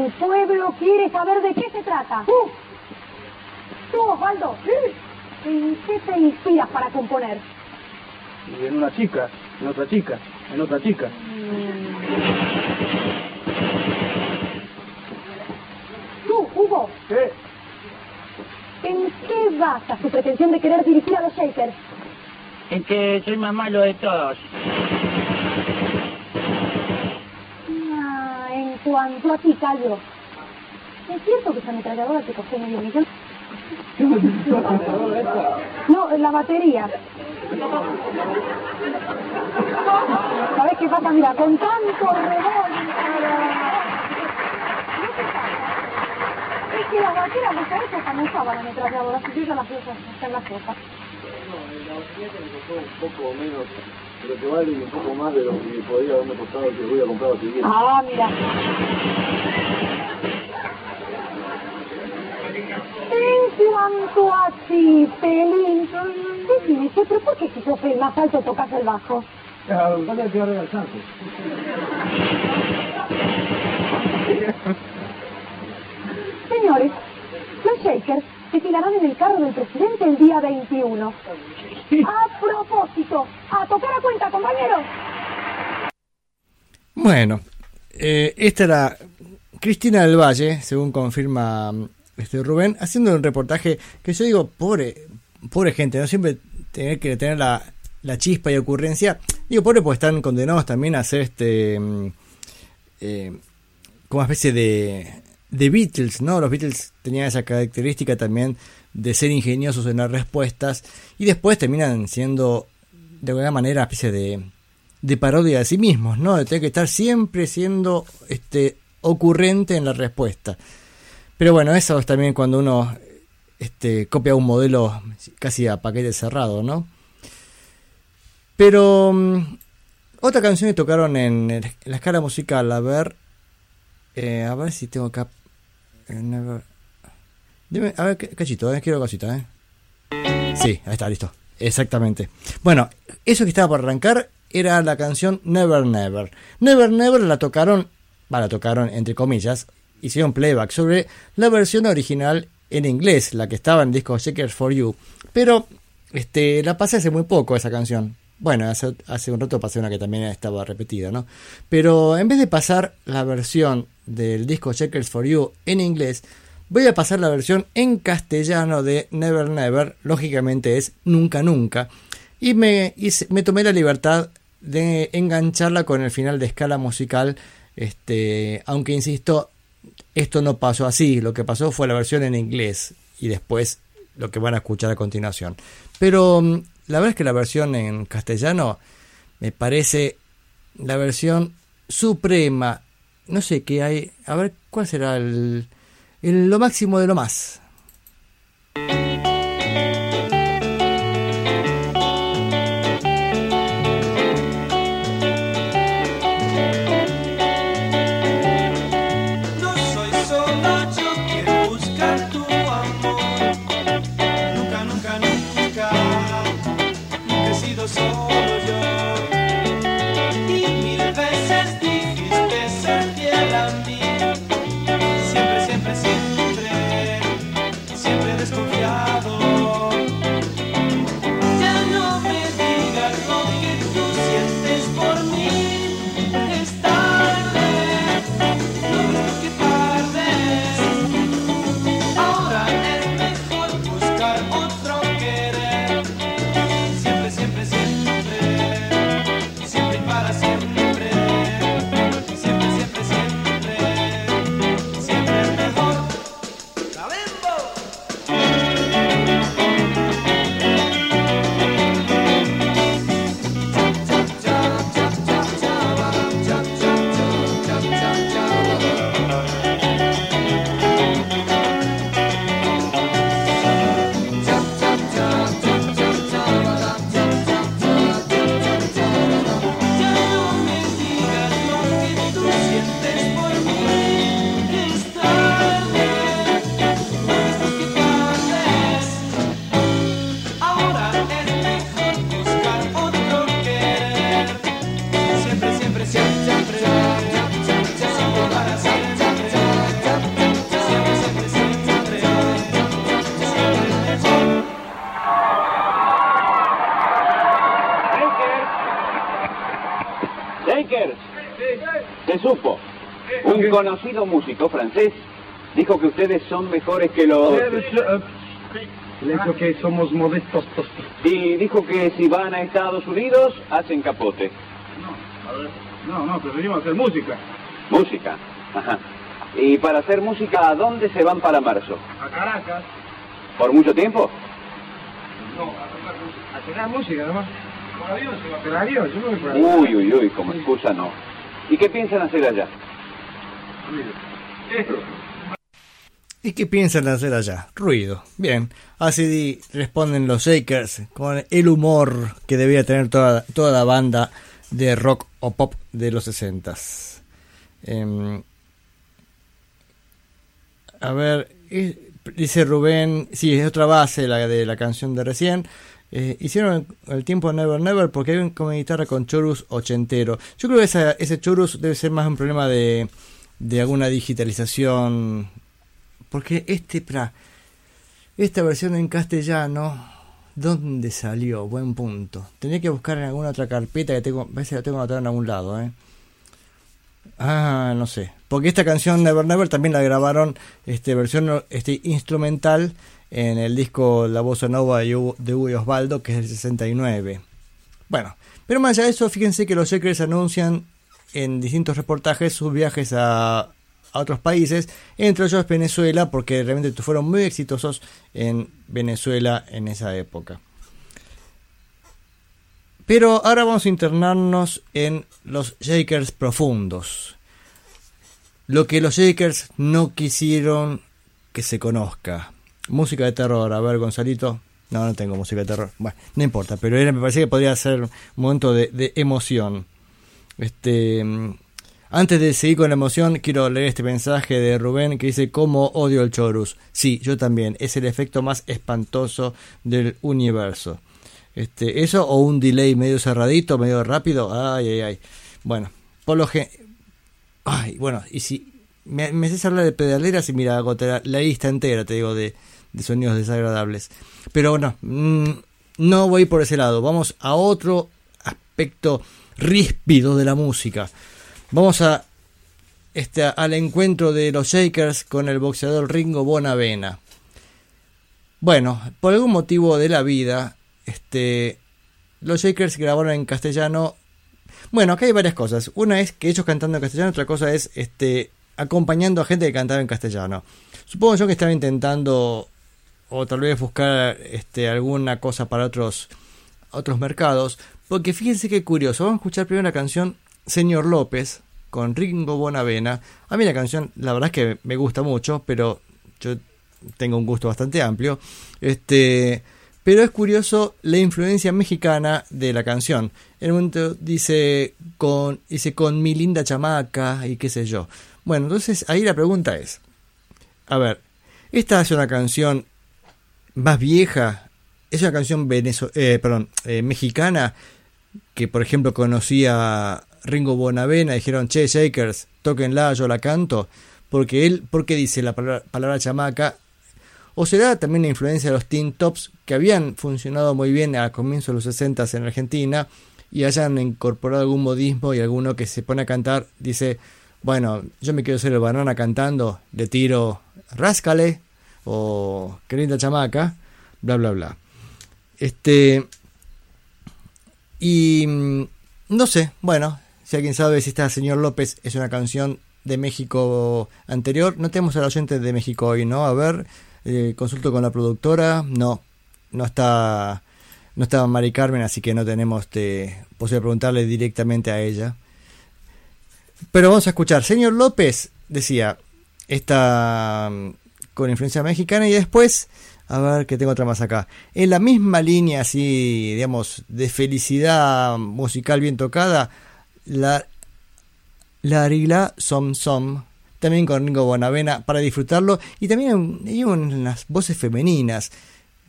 a ustedes. quiere saber de qué se trata. Uh. Tú, Osvaldo, ¿en qué te inspiras para componer? Y en una chica, en otra chica, en otra chica. Tú, Hugo, ¿Qué? ¿en qué basas tu pretensión de querer dirigir a los Shakers? En que soy más malo de todos. Cuanto a ti, Calvo. ¿Es cierto que esa ametralladora te costó medio millón? No, la batería. ¿Sabes qué pasa? Mira, con tanto revólver... Es que las vaqueras de esa época no usaban ametralladoras, y yo ya las hasta en las cosas. un poco menos, pero que vale un poco más de lo que podría haberme costado que voy a comprar la siguiente. Ah, mira. En cuanto a ti, Pelín, decime, che, pero ¿por qué si sos el más alto tocas el bajo? Vale a quedar al chance. Señores, los Shakers se tirarán en el carro del presidente el día 21. A propósito, a tocar a cuenta, compañeros. Bueno, eh, esta era Cristina del Valle, según confirma mm, este Rubén, haciendo un reportaje que yo digo, pobre, pobre gente, no siempre tener que tener la, la chispa y ocurrencia. Digo, pobre, pues están condenados también a hacer este mm, eh, como una especie de, de Beatles, ¿no? Los Beatles tenían esa característica también de ser ingeniosos en las respuestas y después terminan siendo de alguna manera especie de, parodia de sí mismos, ¿no? De tener que estar siempre siendo este ocurrente en la respuesta. Pero bueno, eso es también cuando uno este, copia un modelo casi a paquete cerrado, ¿no? Pero mm, otra canción que tocaron en la escala musical, a ver, eh, a ver si tengo acá. Never- Dime, a ver, cachito, eh, quiero cosita, eh. Sí, ahí está, listo. Exactamente. Bueno, eso que estaba por arrancar era la canción Never Never. Never Never la tocaron, va, la tocaron entre comillas, hicieron playback sobre la versión original en inglés, la que estaba en el disco Shakers for You. Pero este, la pasé hace muy poco esa canción. Bueno, hace, hace un rato pasé una que también estaba repetida, ¿no? Pero en vez de pasar la versión del disco Shakers for You en inglés, voy a pasar la versión en castellano de Never Never, lógicamente es Nunca Nunca, y me, hice- me tomé la libertad de engancharla con el final de escala musical, este, aunque insisto, esto no pasó así, lo que pasó fue la versión en inglés y después lo que van a escuchar a continuación. Pero mm, la verdad es que la versión en castellano me parece la versión suprema. No sé qué hay. A ver, ¿cuál será el, el- lo máximo de lo más? Conocido músico francés dijo que ustedes son mejores que los... Le dijo que somos modestos. Y dijo que si van a Estados Unidos, hacen capote. No, no, preferimos hacer música. Música. Ajá. Y para hacer música, ¿a dónde se van para marzo? A Caracas. ¿Por mucho tiempo? No, a tocar música nomás. Por avión se va. Por avión, yo me voy por avión. Uy, uy, uy, como excusa no. ¿Y qué piensan hacer allá? ¿Y qué piensan hacer allá? Ruido. Bien, así responden los Shakers con el humor que debía tener toda, toda la banda de rock o pop de los 60 a ver, eh, dice Rubén, sí, es otra base la de la canción de recién. Eh, hicieron el tiempo Never Never porque hay un como guitarra con chorus ochentero. Yo creo que ese chorus debe ser más un problema de, de alguna digitalización. Porque este, pra, esta versión en castellano, ¿dónde salió? Buen punto. Tenía que buscar en alguna otra carpeta que tengo, parece que la tengo anotada en algún lado, ¿eh? Ah, no sé. Porque esta canción Never Never también la grabaron este versión este instrumental en el disco La Bossa Nova de Hugo Hugo Osvaldo, que es del 69. Bueno, pero más allá de eso, fíjense que los Shakers anuncian en distintos reportajes sus viajes a, otros países, entre ellos Venezuela, porque realmente fueron muy exitosos en Venezuela en esa época. Pero ahora vamos a internarnos en los Shakers profundos. Lo que los Shakers no quisieron que se conozca. Música de terror, a ver Gonzalito. No, no tengo música de terror. Bueno, no importa, pero me parecía que podría ser un momento de, de emoción. Este, antes de seguir con la emoción, quiero leer este mensaje de Rubén que dice: ¿Cómo odio el chorus? Sí, yo también. Es el efecto más espantoso del universo. Este, eso o un delay medio cerradito, medio rápido. Ay, ay, ay. Bueno, por lo gen- Ay, bueno, y si me, haces hablar de pedaleras y mira, la lista entera, te digo, de, de sonidos desagradables. Pero bueno, mm, no voy por ese lado. Vamos a otro aspecto ríspido de la música. Vamos a este, al encuentro de los Shakers con el boxeador Ringo Bonavena. Bueno, por algún motivo de la vida, este, los Shakers grabaron en castellano. Bueno, acá hay varias cosas. Una es que ellos cantando en castellano, otra cosa es este, acompañando a gente que cantaba en castellano. Supongo yo que estaba intentando o tal vez buscar este, alguna cosa para otros, otros mercados. Porque fíjense qué curioso. Vamos a escuchar primero la canción Señor López con Ringo Bonavena. A mí la canción, la verdad es que me gusta mucho, pero yo tengo un gusto bastante amplio. Este, pero es curioso la influencia mexicana de la canción. En un momento dice con, dice con mi linda chamaca y qué sé yo. Bueno, entonces ahí la pregunta es, a ver, esta es una canción más vieja, es una canción venezo eh, perdón, eh, mexicana que por ejemplo conocía Ringo Bonavena, dijeron, che, Shakers, tóquenla, yo la canto, porque él, porque dice la palabra, chamaca, o será también la influencia de los Teen Tops que habían funcionado muy bien a comienzos de los 60 en Argentina y hayan incorporado algún modismo y alguno que se pone a cantar dice, bueno, yo me quiero ser el banana cantando, le tiro ráscale o qué linda chamaca, bla bla bla. Este y mm, no sé, bueno, si alguien sabe si esta señor López es una canción de México anterior, no tenemos al oyente de México hoy, ¿no? A ver, eh, consulto con la productora, no, no está, no está Mari Carmen, así que no tenemos este, posibilidad de preguntarle directamente a ella. Pero vamos a escuchar, señor López decía, esta mm, con influencia mexicana y después a ver que tengo otra más acá. En la misma línea, así, digamos, de felicidad musical bien tocada, la, la Arila Som Som, también con Ringo Bonavena, para disfrutarlo. Y también hay unas voces femeninas,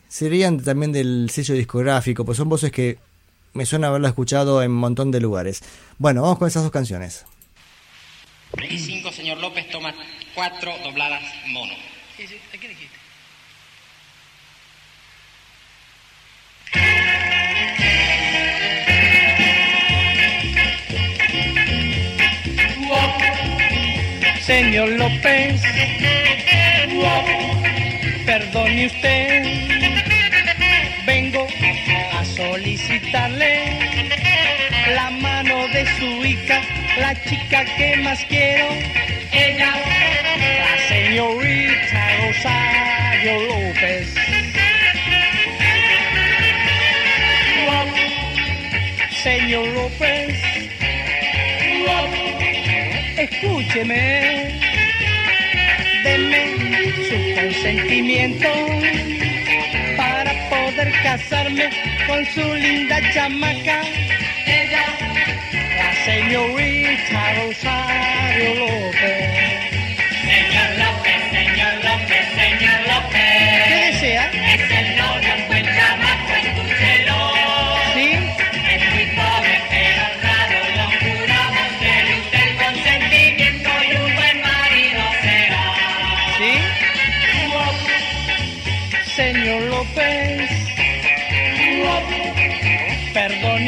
serían también del sello discográfico, pues son voces que me suena haberla escuchado en un montón de lugares. Bueno, vamos con esas dos canciones. Y cinco, señor López, toma cuatro dobladas mono. Sí, sí, ¿a qué dijiste? Señor López, perdone usted, vengo a solicitarle la mano de su hija, la chica que más quiero, ella, la señorita Rosario López. Señor López, escúcheme, deme su consentimiento para poder casarme con su linda chamaca. Ella, la señorita Rosario López.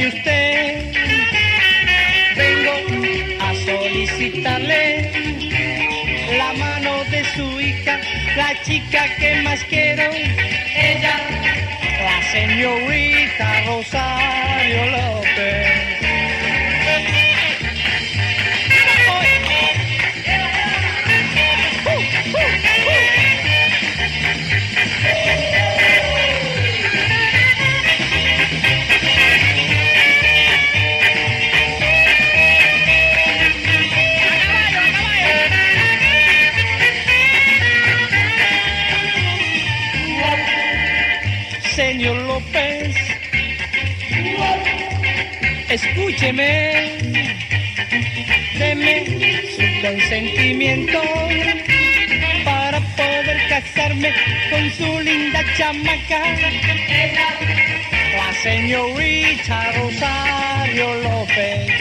Perdone usted, vengo a solicitarle la mano de su hija, la chica que más quiero, ella, la señorita Rosario López. Escúcheme, deme su consentimiento para poder casarme con su linda chamaca, la señorita Rosario López.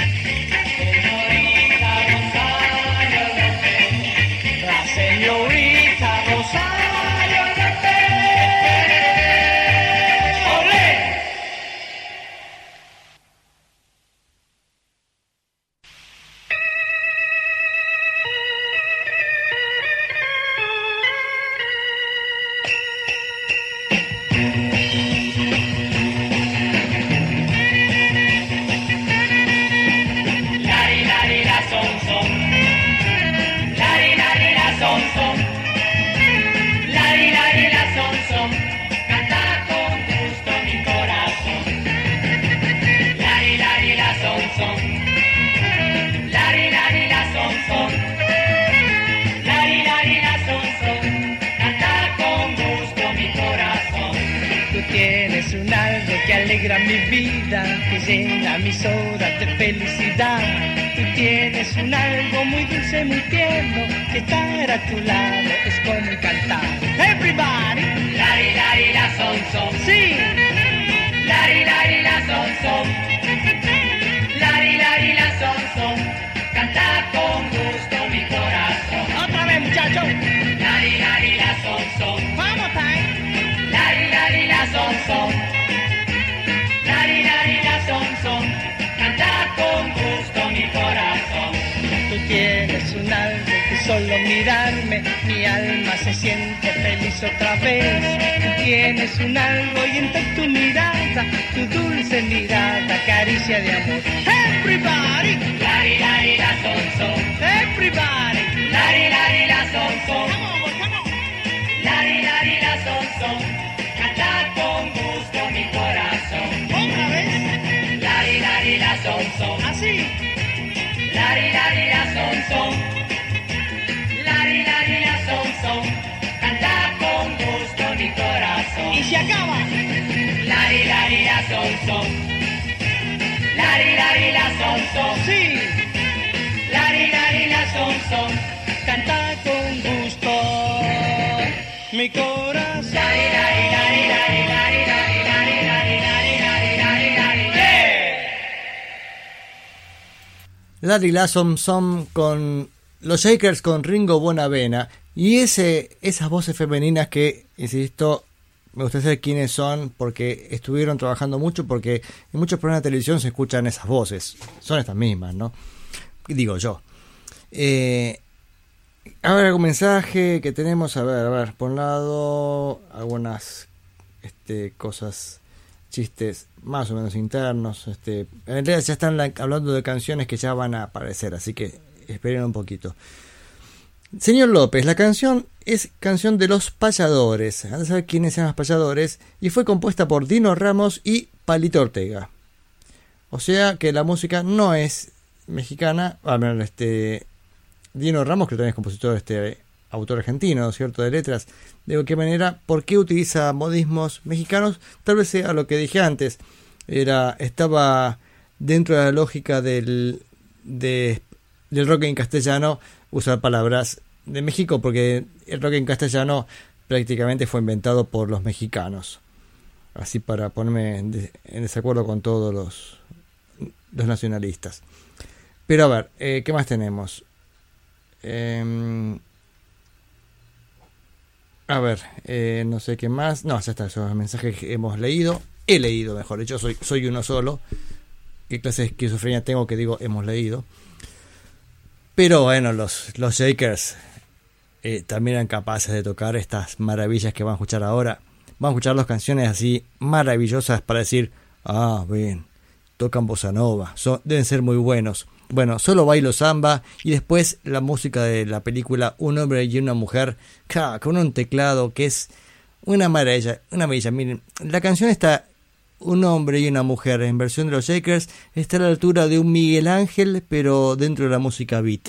Vida, que llena mis horas de felicidad. Tú tienes un algo muy dulce, muy tierno, que estar a tu lado es como cantar. Everybody, Lari, lari, la, son, son. sí, Lari, lari, la, son, son. Lari, lari, la, son, son. Canta con gusto mi corazón. otra vez muchachos, Lari, lari, la, son, son. vamos time. Lari, lari, la, son, son. Solo mirarme, mi alma se siente feliz otra vez. Tienes un algo y entre tu mirada, tu dulce mirada, caricia de amor. Everybody, la, son, son. everybody. Lari, lari, la, son, son. Come on, boy, come on. Lari, lari, la, son, son. Canta con gusto mi corazón. Otra vez, lari, la, son, son. así. Lari, lari, la, son, son. Y se acaba. Lari, lari, la, son, son. Lari, lari, la, son, son. Sí, Lari, lari, la, son, son. canta con gusto. Mi corazón. Lari, lari, lari, lari, lari, lari, lari, lari, lari, lari, lari, lari, lari. Larry Lassom son con los Shakers con Ringo Bonavena y ese esas voces femeninas que insisto me gustaría saber quiénes son porque estuvieron trabajando mucho porque en muchos programas de televisión se escuchan esas voces son estas mismas no digo yo Eh, A algún mensaje que tenemos. A ver, a ver, por un lado, algunas este, cosas, chistes más o menos internos. Este, en realidad ya están la- hablando de canciones que ya van a aparecer, así que esperen un poquito. Señor López, la canción es canción de los payadores. Han de saber quiénes eran los payadores. Y fue compuesta por Dino Ramos y Palito Ortega. O sea que la música no es mexicana. A ver, este. Dino Ramos, que también es compositor, este autor argentino, ¿cierto? De letras. De qué manera, ¿por qué utiliza modismos mexicanos? Tal vez sea lo que dije antes. Era, estaba dentro de la lógica del, de- del rock en castellano usar palabras de México, porque el rock en castellano prácticamente fue inventado por los mexicanos. Así para ponerme en, de- en desacuerdo con todos los, los nacionalistas. Pero a ver, eh, ¿qué más tenemos? Em, a ver, eh, no sé qué más. No, ya está, esos mensajes que hemos leído. He leído, mejor dicho, soy, soy uno solo. ¿Qué clase de esquizofrenia tengo que digo hemos leído? Pero bueno, los, los Shakers eh, también eran capaces de tocar estas maravillas que van a escuchar ahora. Van a escuchar las canciones así maravillosas para decir, ah, bien, tocan bossa nova, son- deben ser muy buenos. Bueno, solo bailo samba y después la música de la película Un hombre y una mujer, con un teclado que es una maravilla, una maravilla. Miren, la canción está Un hombre y una mujer en versión de los Shakers, está a la altura de un Miguel Ángel, pero dentro de la música beat.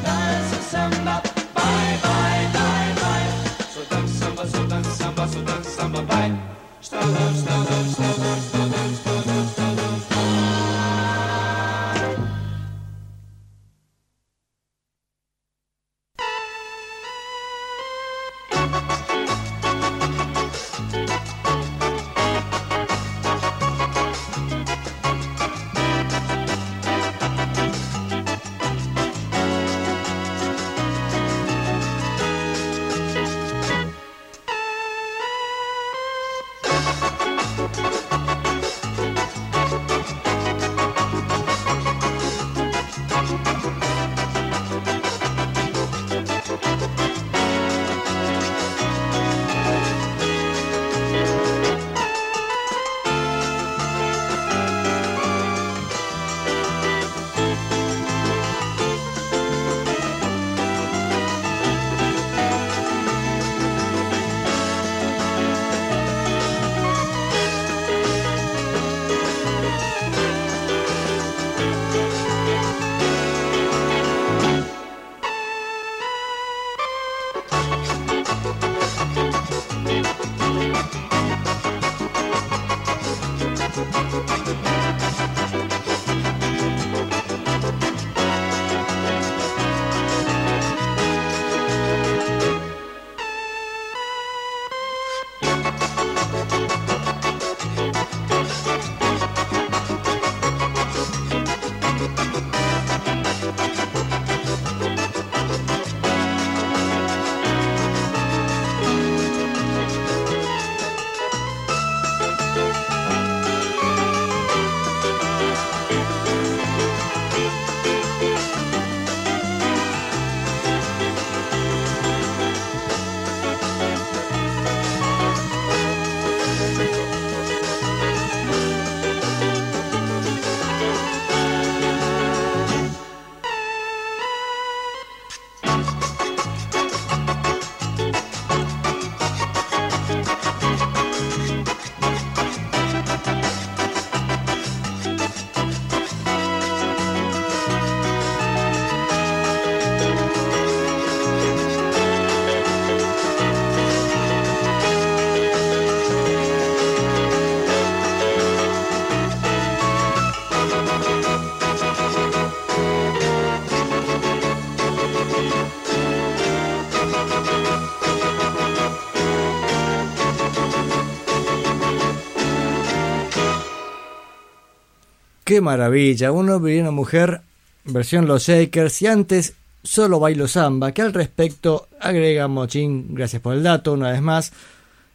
Qué maravilla, un hombre y una mujer, versión Los Shakers, y antes solo bailo samba, que al respecto agrega Mochín, gracias por el dato, una vez más,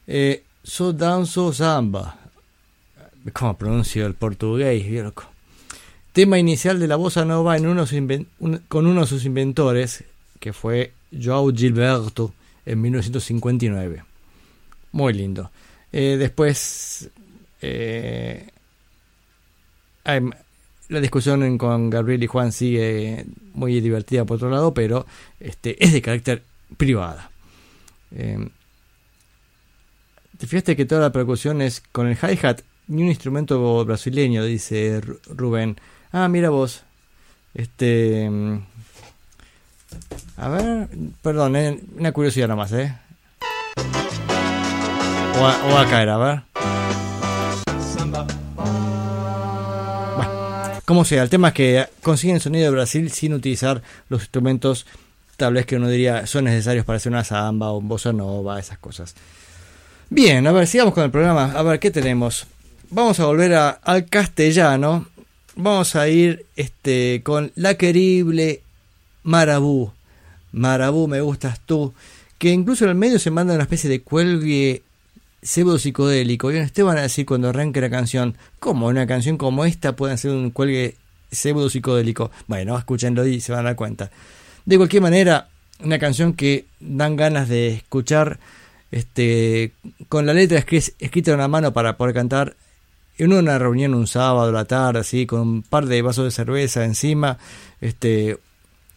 eh, so danzo samba. ¿Cómo pronuncio el portugués? loco. Tema inicial de la bossa nova en uno con uno de sus inventores, que fue Joao Gilberto, en 1959. Muy lindo. Eh, después, eh, la discusión con Gabriel y Juan sigue muy divertida por otro lado, pero este, es de carácter privada. Eh, ¿Te fijaste que toda la percusión es con el hi-hat? Ni un instrumento brasileño, dice Ru- Rubén. Ah, mira vos. Este. mm, A ver, perdón, eh, una curiosidad nomás, ¿eh? O a caer, a ver. Como sea, el tema es que consiguen sonido de Brasil sin utilizar los instrumentos, tal vez que uno diría son necesarios para hacer una samba o un bossa nova, esas cosas. Bien, a ver, sigamos con el programa. A ver, ¿qué tenemos? Vamos a volver al castellano. Vamos a ir este, con la querible Marabú. Marabú, me gustas tú. Que incluso en el medio se manda una especie de cuelgue pseudo psicodélico. Y ustedes van a decir cuando arranque la canción, ¿cómo una canción como esta puede ser un cuelgue pseudo psicodélico? Bueno, escúchenlo y se van a dar cuenta. De cualquier manera, una canción que dan ganas de escuchar este, con la letra escri- escrita en una mano para poder cantar en una reunión un sábado a la tarde, así, con un par de vasos de cerveza encima, este,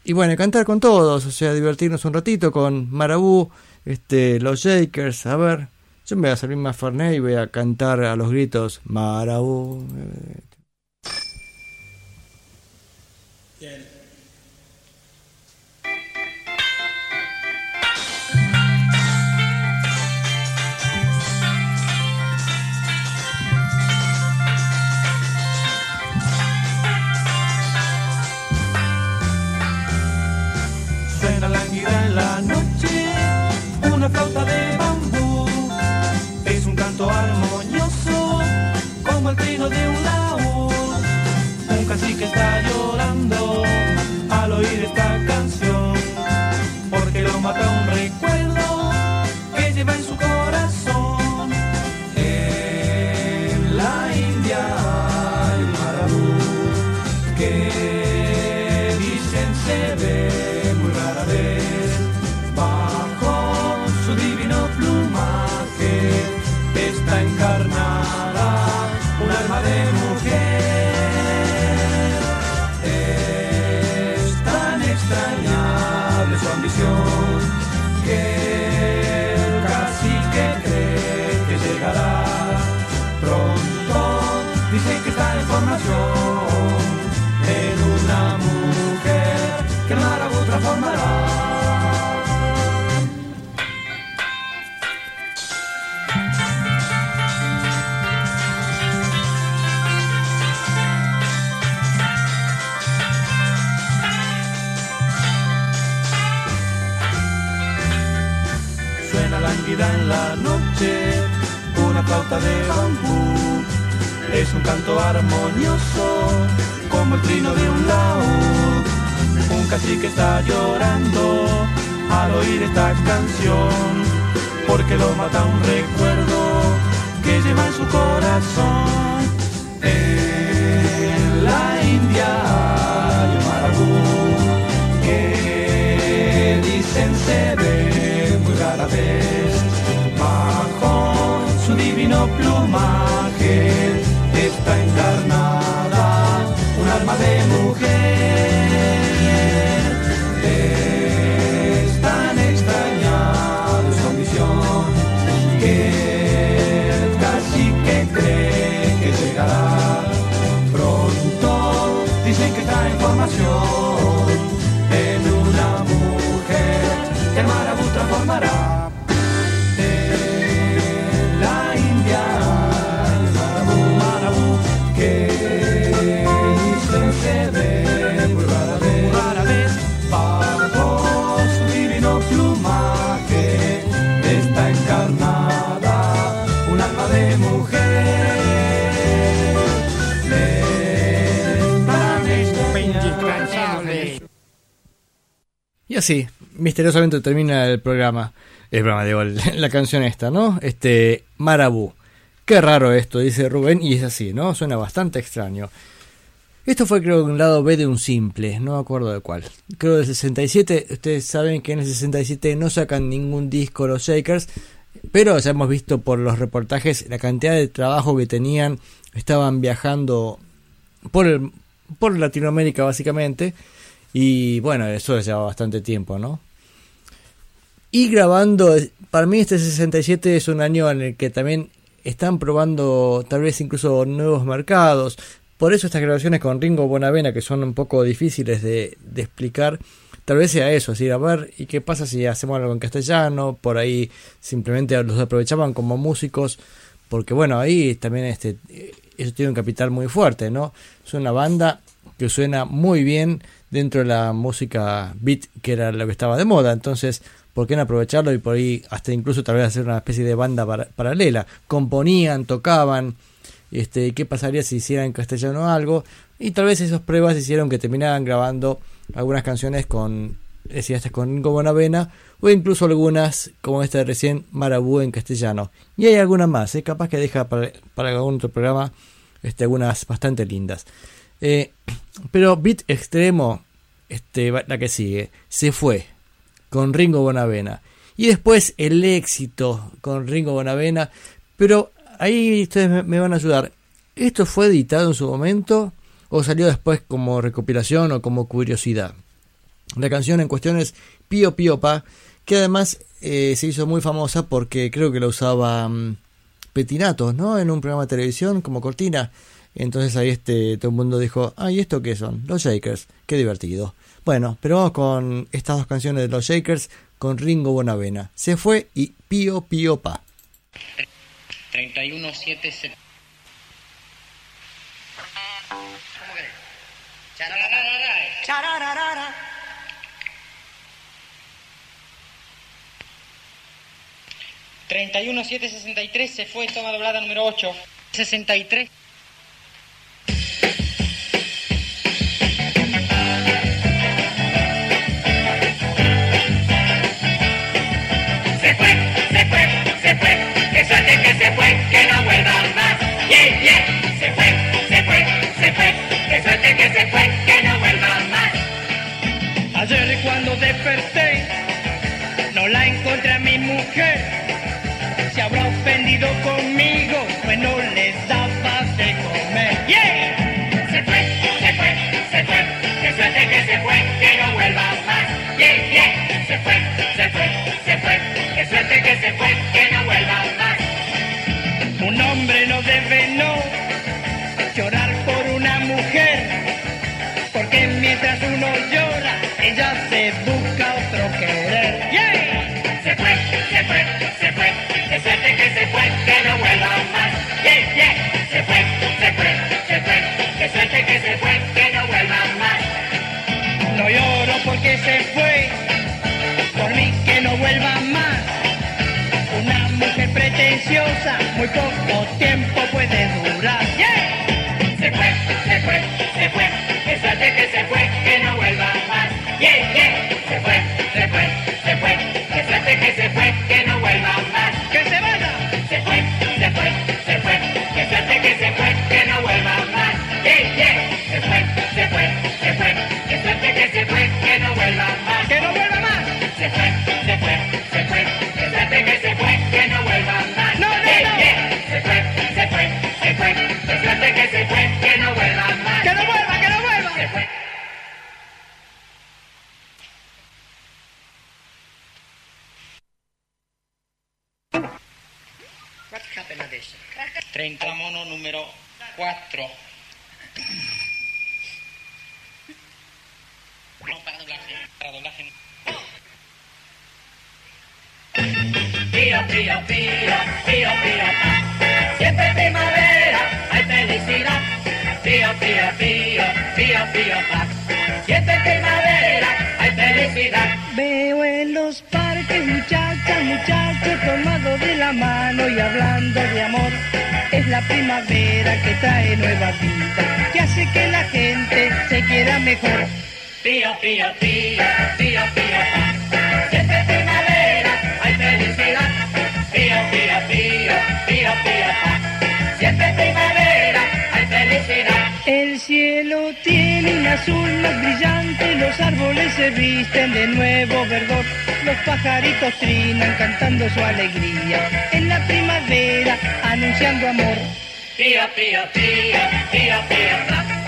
y bueno, cantar con todos, o sea, divertirnos un ratito con Marabú, este, los Shakers, a ver, yo me voy a servir más Fernet y voy a cantar a los gritos, Marabú. De bambú. Es un canto armonioso como el trino de un laúd. Un cacique está llorando al oír esta canción porque lo mata un recuerdo que lleva en su corazón. En la India hay un marabú que dicen se ve muy rara vez su divino plumaje. Está encarnada un alma de mujer. Es tan extrañable su ambición que casi que cree que llegará. Pronto dicen que está en formación así, misteriosamente termina el programa. El programa, digo, la canción esta, ¿no? Este, Marabú. Qué raro esto, dice Rubén, y es así, ¿no? Suena bastante extraño. Esto fue creo un lado B de un simple, no me acuerdo de cuál. Creo del 67, ustedes saben que en el 67 no sacan ningún disco los Shakers, pero ya hemos visto por los reportajes la cantidad de trabajo que tenían, estaban viajando por, el, por Latinoamérica básicamente, y bueno, eso lleva bastante tiempo, ¿no? Y grabando, para mí este 67 es un año en el que también están probando tal vez incluso nuevos mercados. Por eso estas grabaciones con Ringo Bonavena, que son un poco difíciles de, explicar, tal vez sea eso, así a ver, ¿y qué pasa si hacemos algo en castellano? Por ahí simplemente los aprovechaban como músicos, porque bueno, ahí también este, eh, eso tiene un capital muy fuerte, ¿no? Es una banda que suena muy bien dentro de la música beat, que era lo que estaba de moda, entonces, ¿por qué no aprovecharlo y por ahí hasta incluso tal vez hacer una especie de banda para- paralela? Componían, tocaban, este, qué pasaría si hicieran en castellano algo, y tal vez esas pruebas hicieron que terminaran grabando algunas canciones con, decía estas con Ringo Bonavena, o incluso algunas como esta de recién, Marabú en castellano. Y hay algunas más, ¿eh? capaz que deja para, para algún otro programa este, algunas bastante lindas. Eh, pero Beat Extremo, este, la que sigue, se fue con Ringo Bonavena. Y después el éxito con Ringo Bonavena. Pero ahí ustedes me, van a ayudar. ¿Esto fue editado en su momento o salió después como recopilación o como curiosidad? La canción en cuestión es Pío Pío Pa, que además eh, se hizo muy famosa porque creo que la usaba mm, Petinatos, ¿no? En un programa de televisión como cortina. Entonces ahí este todo el mundo dijo, ay, ¿esto qué son? Los Shakers, qué divertido. Bueno, pero vamos con estas dos canciones de los Shakers con Ringo Bonavena. Se fue y Pío Pío Pa. 31 7 7 Charararara. treinta y uno siete sesenta y tres se fue toma doblada número 8 63 Se no la encontré a mi mujer. Se habrá ofendido conmigo, pues no les daba de comer. ¡Yeah! Se fue, se fue, se fue, que suerte que se fue, que no vuelva más. Yeah, yeah. Se fue, se fue, se fue, que suerte que se fue, que no vuelva más. Un hombre no debe no llorar por una mujer, porque mientras uno llora, ella se pretenciosa, muy poco tiempo puede durar. ¡Yeah! Se fue, se fue, se fue, que suerte que se fue, que no vuelva más. Yeah, yeah. Se fue, se fue, se fue, que suerte que se fue, que no 30 mono número 4 no, para doblaje para doblaje Pío, pío, pío, pío, pío. Siempre primavera, hay felicidad. Pío, pío, pío, pío, pío, pa. Siempre primavera, hay felicidad. Veo en los parques muchachas, muchachos tomados de la mano y hablando de amor. La primavera que trae nueva vida, que hace que la gente se quiera mejor. Pío, pío, pío, pío, pío, pa. Siempre primavera, hay felicidad. Pío, pío, pío, pío, pío, pa. Siempre primavera, hay felicidad. El cielo tiene un azul más brillante, los árboles se visten de nuevo verdor, los pajaritos trinan cantando su alegría, en la primavera anunciando amor. Pío, pío, pío, pío, pío,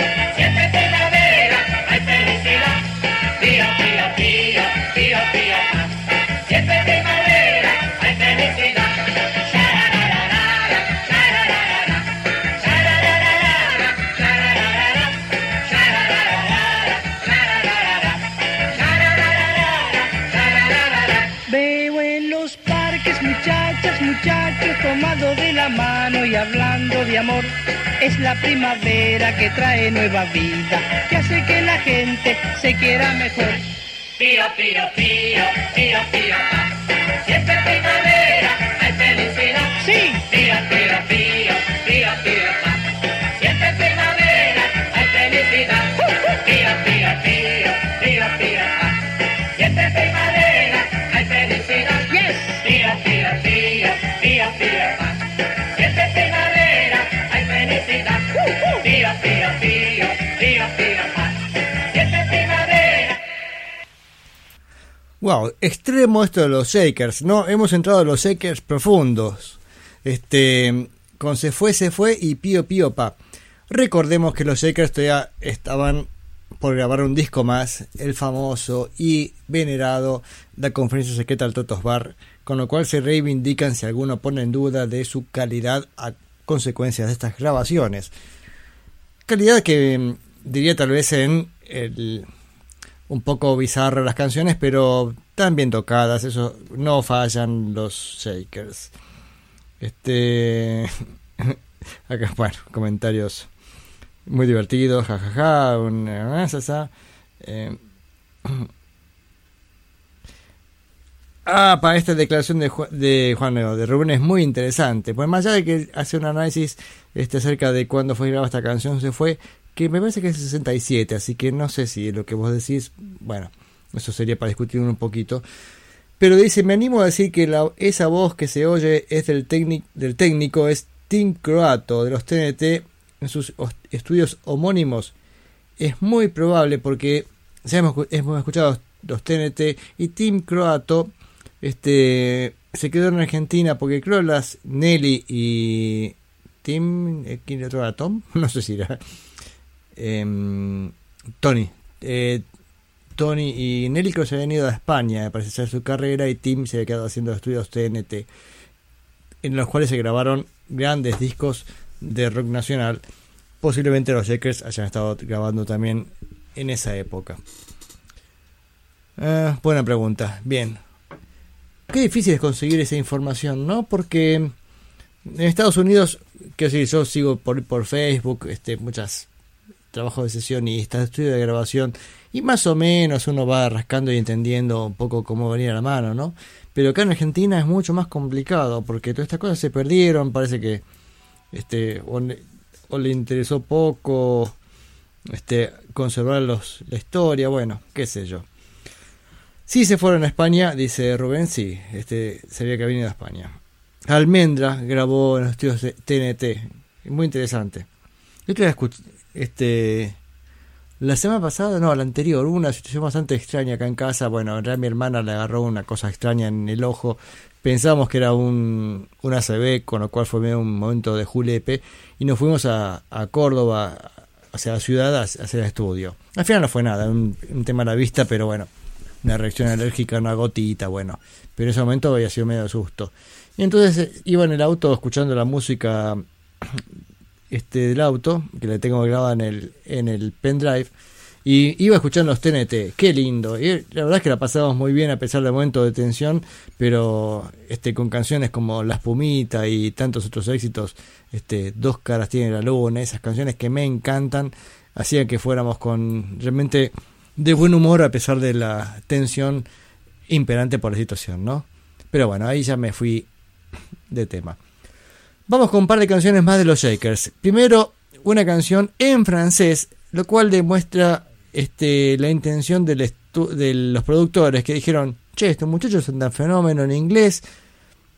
tomados de la mano y hablando de amor. Es la primavera que trae nueva vida, que hace que la gente se quiera mejor. Pío, pío, pío, pío, pío, pa. Siempre primavera, hay felicidad. Sí. Pío, pío, Wow, extremo esto de los Shakers, ¿no? Hemos entrado a los Shakers profundos. Este, con Se fue, se fue y Pío Pío Pa. Recordemos que los Shakers todavía estaban por grabar un disco más, el famoso y venerado La Conferencia Secreta al Totos Bar, con lo cual se reivindican si alguno pone en duda de su calidad a consecuencia de estas grabaciones. Calidad que mm, diría tal vez en el, un poco bizarra las canciones, pero tan bien tocadas, eso no fallan los Shakers. Este acá bueno, comentarios muy divertidos, jajaja, una sa, sa. Eh, Ah, para esta declaración de Juan Leo, de Rubén es muy interesante. Pues más allá de que hace un análisis este, acerca de cuándo fue grabada esta canción, se fue, que me parece que es 67, así que no sé si lo que vos decís, bueno, eso sería para discutir un poquito. Pero dice, me animo a decir que la- esa voz que se oye es del, técnic- del técnico, es Tim Croato, de los TNT, en sus os- estudios homónimos. Es muy probable porque ya hemos, escu- hemos escuchado los TNT y Tim Croato este, se quedó en Argentina porque creo las Nelly y Tim, eh, ¿quién era? Tom? No sé si era. Em, Tony. Eh, Tony y Nelly se habían ido a España para hacer su carrera y Tim se había quedado haciendo estudios TNT en los cuales se grabaron grandes discos de rock nacional. Posiblemente los Shakers hayan estado grabando también en esa época. Ah, buena pregunta. Bien. Qué difícil es conseguir esa información, ¿no? Porque en Estados Unidos, que sí, yo sigo por, por Facebook, este, muchas trabajos de sesionistas, estudio de grabación, y más o menos uno va rascando y entendiendo un poco cómo venía la mano, ¿no? Pero acá en Argentina es mucho más complicado, porque todas estas cosas se perdieron, parece que este o, le- interesó poco este conservar los, la historia, bueno, qué sé yo. Sí se fueron a España, dice Rubén, sí, este sabía que venido a España. Almendra grabó en los estudios de TNT, muy interesante. Yo te escuché, este, la semana pasada, no, la anterior, hubo una situación bastante extraña acá en casa. Bueno, en mi hermana le agarró una cosa extraña en el ojo. Pensábamos que era un, un ACV, con lo cual fue medio un momento de julepe. Y nos fuimos a, a Córdoba, hacia la ciudad, a hacer el estudio. Al final no fue nada, un, un tema a la vista, pero bueno, una reacción alérgica, una gotita, bueno. Pero en ese momento había sido medio de susto. Y entonces eh, iba en el auto escuchando la música este del auto, que le tengo grabada en el, en el pendrive, y iba escuchando los TNT, qué lindo. Y la verdad es que la pasábamos muy bien a pesar del momento de tensión, pero este con canciones como La Espumita y tantos otros éxitos, este Dos caras tiene la luna, esas canciones que me encantan, hacían que fuéramos con realmente de buen humor a pesar de la tensión imperante por la situación, ¿no? Pero bueno, ahí ya me fui de tema. Vamos con un par de canciones más de los Shakers. Primero, una canción en francés, lo cual demuestra este, la intención de los productores que dijeron, che, estos muchachos son tan fenómeno en inglés,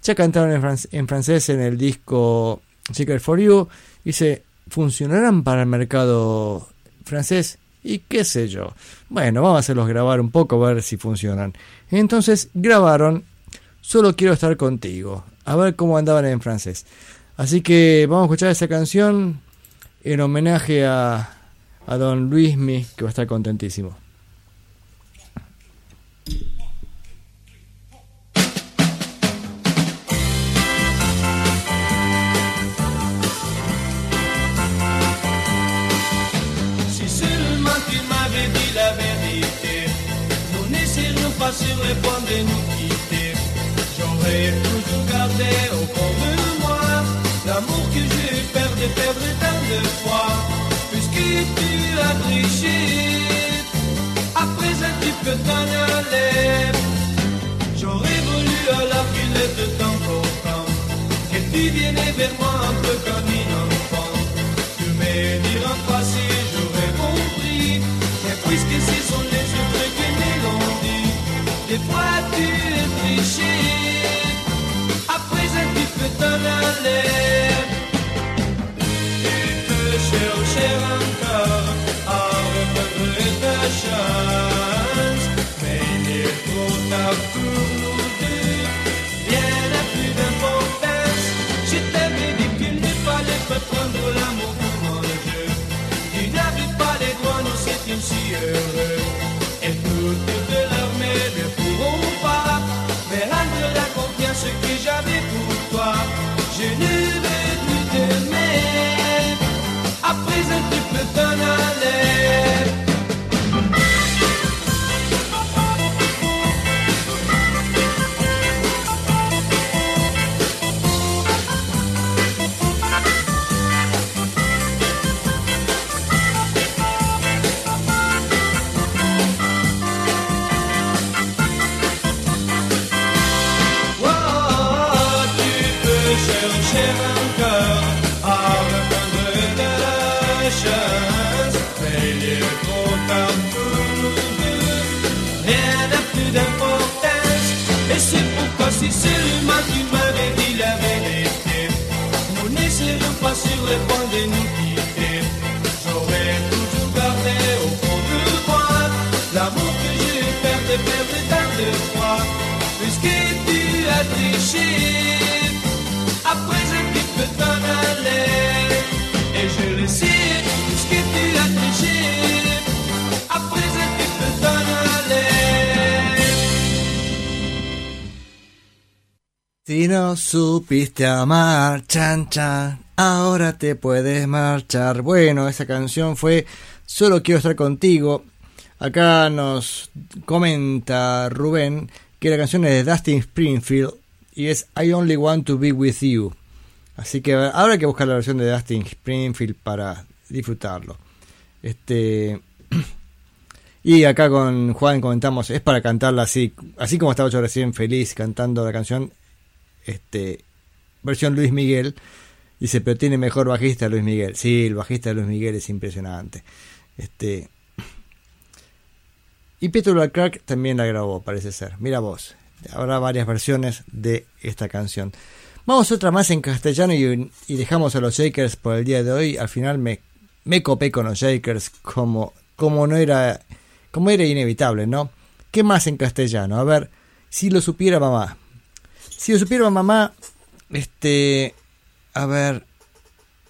ya cantaron en, en francés en el disco Secret for You, dice, ¿funcionarán para el mercado francés? Y qué sé yo. Bueno, vamos a hacerlos grabar un poco a ver si funcionan. Entonces grabaron Solo quiero estar contigo. A ver cómo andaban en francés. Así que vamos a escuchar esa canción en homenaje a, a don Luismi, que va a estar contentísimo. Perdre tant de fois, puisque tu as triché. Après un tu peux t'en aller. J'aurais voulu alors qu'il était temps pourtant que tu viennes vers moi un peu comme une enfant. Tu me diras pas si j'aurais compris Mais puisque ce sont les autres qui me l'ont dit Des fois tu es triché Après un tu peux t'en aller prendre l'amour pour mon jeu Tu n'avais pas les droits, nous étions si heureux J'aurais toujours gardé au fond de moi l'amour que j'ai perdu, perdu tant de puisque tu as triché. Après un petit peu t'en aller, et je le sais, puisque tu as triché. Après un petit peu t'en aller. Si no supiste amar, chan chan, ahora te puedes marchar. Bueno, esa canción fue Solo quiero estar contigo. Acá nos comenta Rubén que la canción es de Dustin Springfield y es I Only Want to Be With You. Así que habrá que buscar la versión de Dustin Springfield para disfrutarlo. Este y acá con Juan comentamos, es para cantarla así, así como estaba yo recién feliz cantando la canción, este versión Luis Miguel. Dice, pero tiene mejor bajista Luis Miguel. Sí, el bajista de Luis Miguel es impresionante. Este y Peter Clark también la grabó, parece ser. Mira vos, habrá varias versiones de esta canción. Vamos otra más en castellano y, y dejamos a los Shakers por el día de hoy. Al final me, me copé con los Shakers como, como no era, como era inevitable, ¿no? ¿Qué más en castellano? A ver, si lo supiera mamá. Si lo supiera mamá, este, a ver,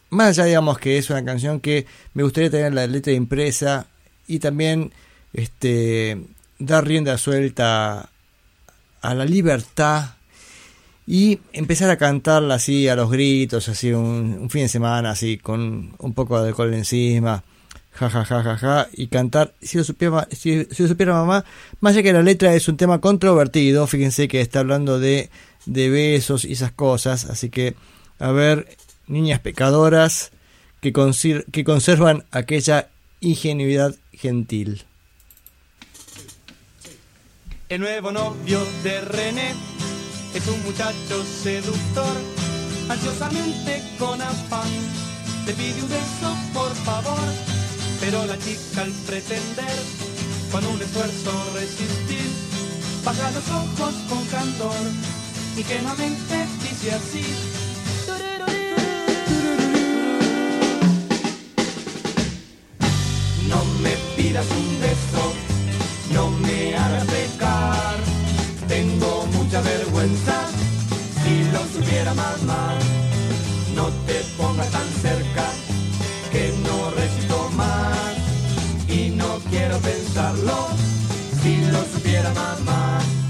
más allá digamos que es una canción que me gustaría tener la letra impresa y también este dar rienda suelta a la libertad y empezar a cantarla así a los gritos, así un, fin de semana, así con un poco de alcohol encima, ja ja ja ja ja, y cantar, si lo supiera, si, lo supiera mamá, más allá que la letra es un tema controvertido, fíjense que está hablando de besos y esas cosas, así que, a ver, niñas pecadoras que, que conservan aquella ingenuidad gentil. El nuevo novio de René es un muchacho seductor, ansiosamente con afán, te pide un beso por favor, Pero la chica al pretender con un esfuerzo resistir, baja los ojos con candor, ingenuamente dice así. No me pidas un beso, no me hagas pecar, tengo mucha vergüenza, si lo supiera mamá, no te pongas tan cerca, que no resisto más, y no quiero pensarlo, si lo supiera mamá.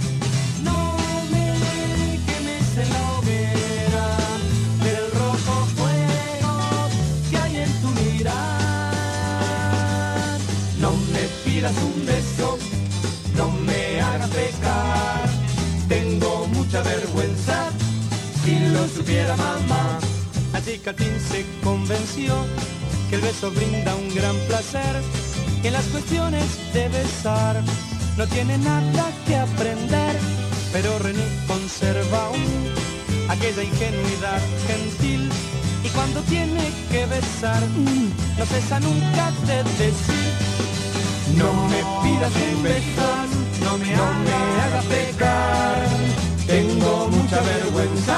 Un beso, no me hagas pecar. Tengo mucha vergüenza, si lo supiera mamá. Así que al se convenció que el beso brinda un gran placer. Que en las cuestiones de besar no tiene nada que aprender. Pero René conserva aún aquella ingenuidad gentil. Y cuando tiene que besar, no cesa nunca de decir. No me pidas beso, no me, no me hagas pecar. Tengo mucha vergüenza,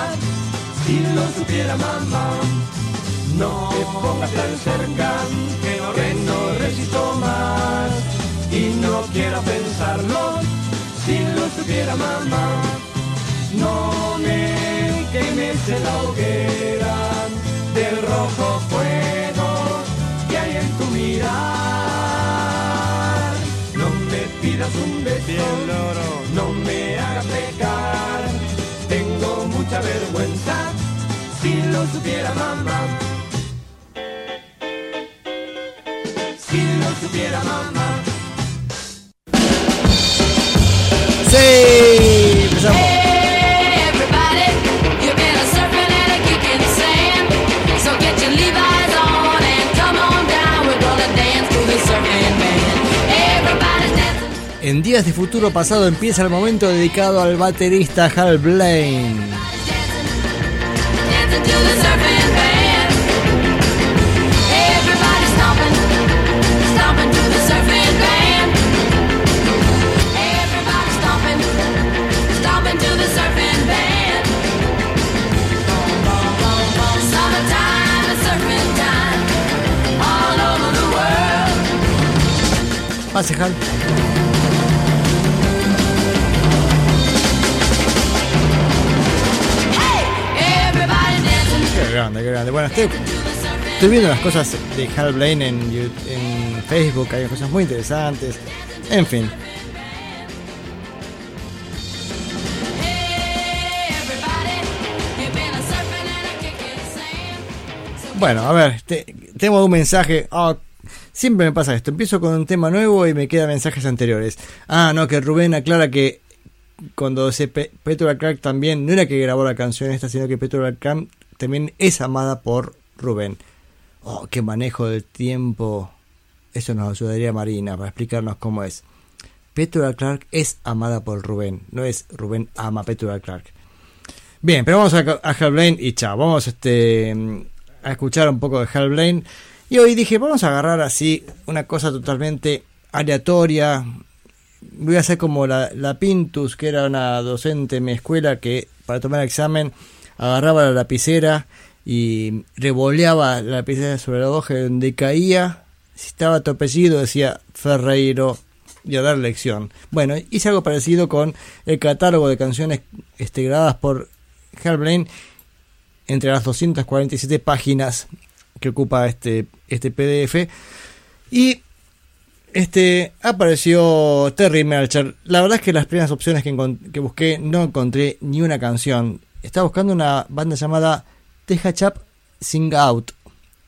si lo supiera mamá. No te pongas tan cerca, que no, que no resisto más. Y no quiero pensarlo, si lo supiera mamá. No me quemes en la hoguera del rojo fuego que hay en tu mirar. Un beso, no me hagas pecar. Tengo mucha vergüenza, si lo supiera mamá. Si lo supiera mamá. Sí, En Días de Futuro Pasado empieza el momento dedicado al baterista Hal Blaine. Dancing to grande, qué grande. Bueno, estoy, estoy viendo las cosas de Hal Blaine en, Facebook, hay cosas muy interesantes. En fin. Bueno, a ver, te- tengo un mensaje. Ah, siempre me pasa esto. Empiezo con un tema nuevo y me quedan mensajes anteriores. Ah, no, que Rubén aclara que cuando se Pe- Clark también, no era que grabó la canción esta, sino que Petro Clark también es amada por Rubén. Oh, qué manejo del tiempo. Eso nos ayudaría Marina para explicarnos cómo es. Petro Clark es amada por Rubén, no es Rubén ama a Petro Clark. Bien, pero vamos a, a Hal Blaine y chao. Vamos este, a escuchar un poco de Hal Blaine. Y hoy dije, vamos a agarrar así una cosa totalmente aleatoria. Voy a hacer como la, la Pintus, que era una docente en mi escuela que para tomar el examen agarraba la lapicera y revoleaba la lapicera sobre la hoja donde caía. Si estaba topecido decía Ferreiro y a dar lección. Bueno, hice algo parecido con el catálogo de canciones este, grabadas por Hal Blaine entre las 247 páginas que ocupa este, este PDF. Y este apareció Terry Melcher. La verdad es que las primeras opciones que, que busqué no encontré ni una canción. Estaba buscando una banda llamada Teja Chap Sing Out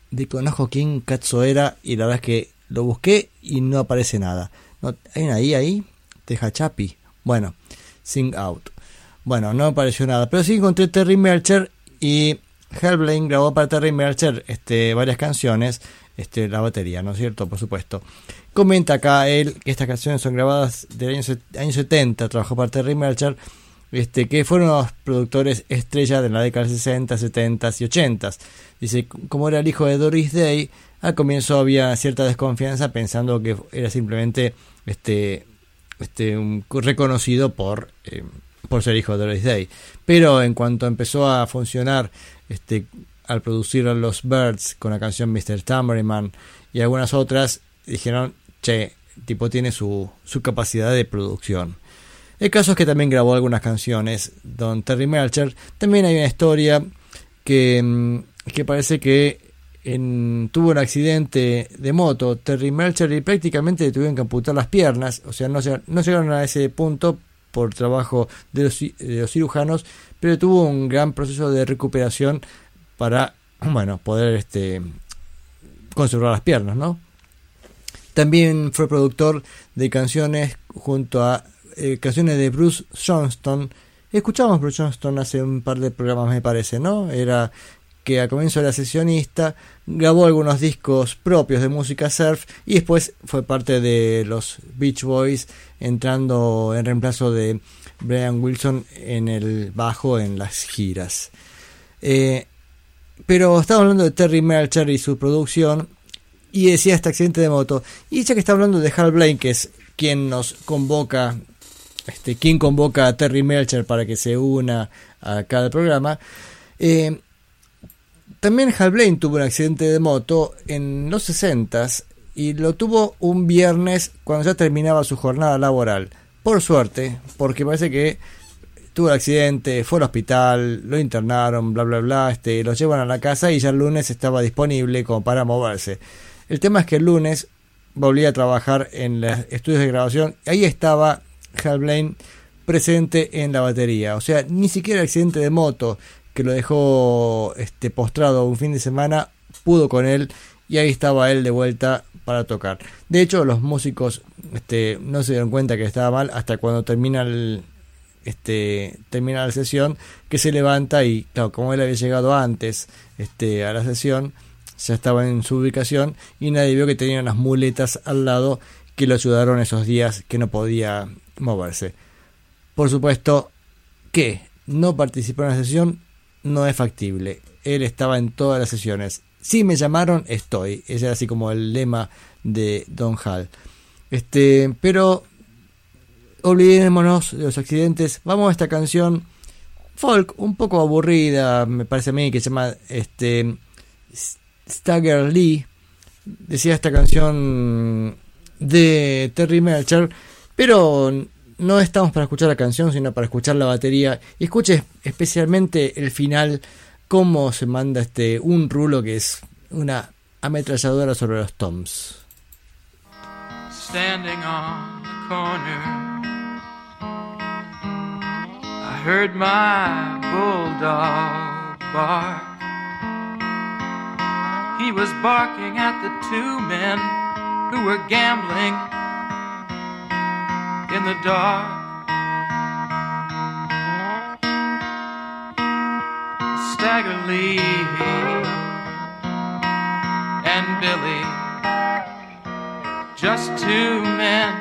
de Conozco quién Cazzo era y la verdad es que lo busqué y no aparece nada. No, ¿Hay una I ahí? Teja Chapi. Bueno, Sing Out. Bueno, no apareció nada, pero sí encontré Terry Melcher y Hal Blaine grabó para Terry Melcher este, varias canciones, este, la batería, ¿no es cierto? Por supuesto. Comenta acá él que estas canciones son grabadas del año, año 70, trabajó para Terry Melcher este, que fueron los productores estrella de la década del 60, 70 y 80. Dice, como era el hijo de Doris Day, al comienzo había cierta desconfianza pensando que era simplemente este, este, reconocido por, eh, por ser hijo de Doris Day. Pero en cuanto empezó a funcionar este, al producir los Birds con la canción Mr. Tambourine y algunas otras, dijeron, che, tipo tiene su, su capacidad de producción. El caso es que también grabó algunas canciones. Don Terry Melcher. También hay una historia que, mm, que parece que tuvo un accidente de moto. Terry Melcher y prácticamente le tuvieron que amputar las piernas. O sea, no, no llegaron a ese punto por trabajo de los, de los cirujanos, pero tuvo un gran proceso de recuperación para, bueno, poder este, conservar las piernas, ¿no? También fue productor de canciones junto a eh, canciones de Bruce Johnston. Escuchamos Bruce Johnston hace un par de programas, me parece, ¿no? Era que a comienzo era sesionista, grabó algunos discos propios de música surf y después fue parte de los Beach Boys, entrando en reemplazo de Brian Wilson en el bajo en las giras. Eh, pero estamos hablando de Terry Melcher y su producción y decía este accidente de moto. Y ya que está hablando de Hal Blaine, que es quien nos convoca, este, quien convoca a Terry Melcher para que se una a cada programa, eh, también Hal Blaine tuvo un accidente de moto en los 60 y lo tuvo un viernes cuando ya terminaba su jornada laboral. Por suerte, porque parece que tuvo el accidente, fue al hospital, lo internaron, bla bla bla, este, lo llevan a la casa y ya el lunes estaba disponible como para moverse. El tema es que el lunes volví a trabajar en los estudios de grabación. Ahí estaba Hal Blaine presente en la batería. O sea, ni siquiera el accidente de moto que lo dejó este, postrado un fin de semana pudo con él y ahí estaba él de vuelta para tocar. De hecho, los músicos este, no se dieron cuenta que estaba mal hasta cuando termina el, este, termina la sesión, que se levanta y, claro, como él había llegado antes este, a la sesión, ya estaba en su ubicación y nadie vio que tenía unas muletas al lado que lo ayudaron esos días que no podía moverse. Por supuesto que no participó en la sesión no es factible. Él estaba en todas las sesiones. Si me llamaron, estoy. Ese era así como el lema de Don Hall. Este, pero olvidémonos de los accidentes. Vamos a esta canción folk un poco aburrida, me parece a mí, que se llama este Stagger Lee. Decía esta canción de Terry Melcher, pero no estamos para escuchar la canción, sino para escuchar la batería. Y escuche especialmente el final, cómo se manda este un rulo que es una ametralladora sobre los toms. standing on the corner. I heard my bulldog bark. He was barking at the two men who were gambling in the dark. Stagger Lee and Billy just two men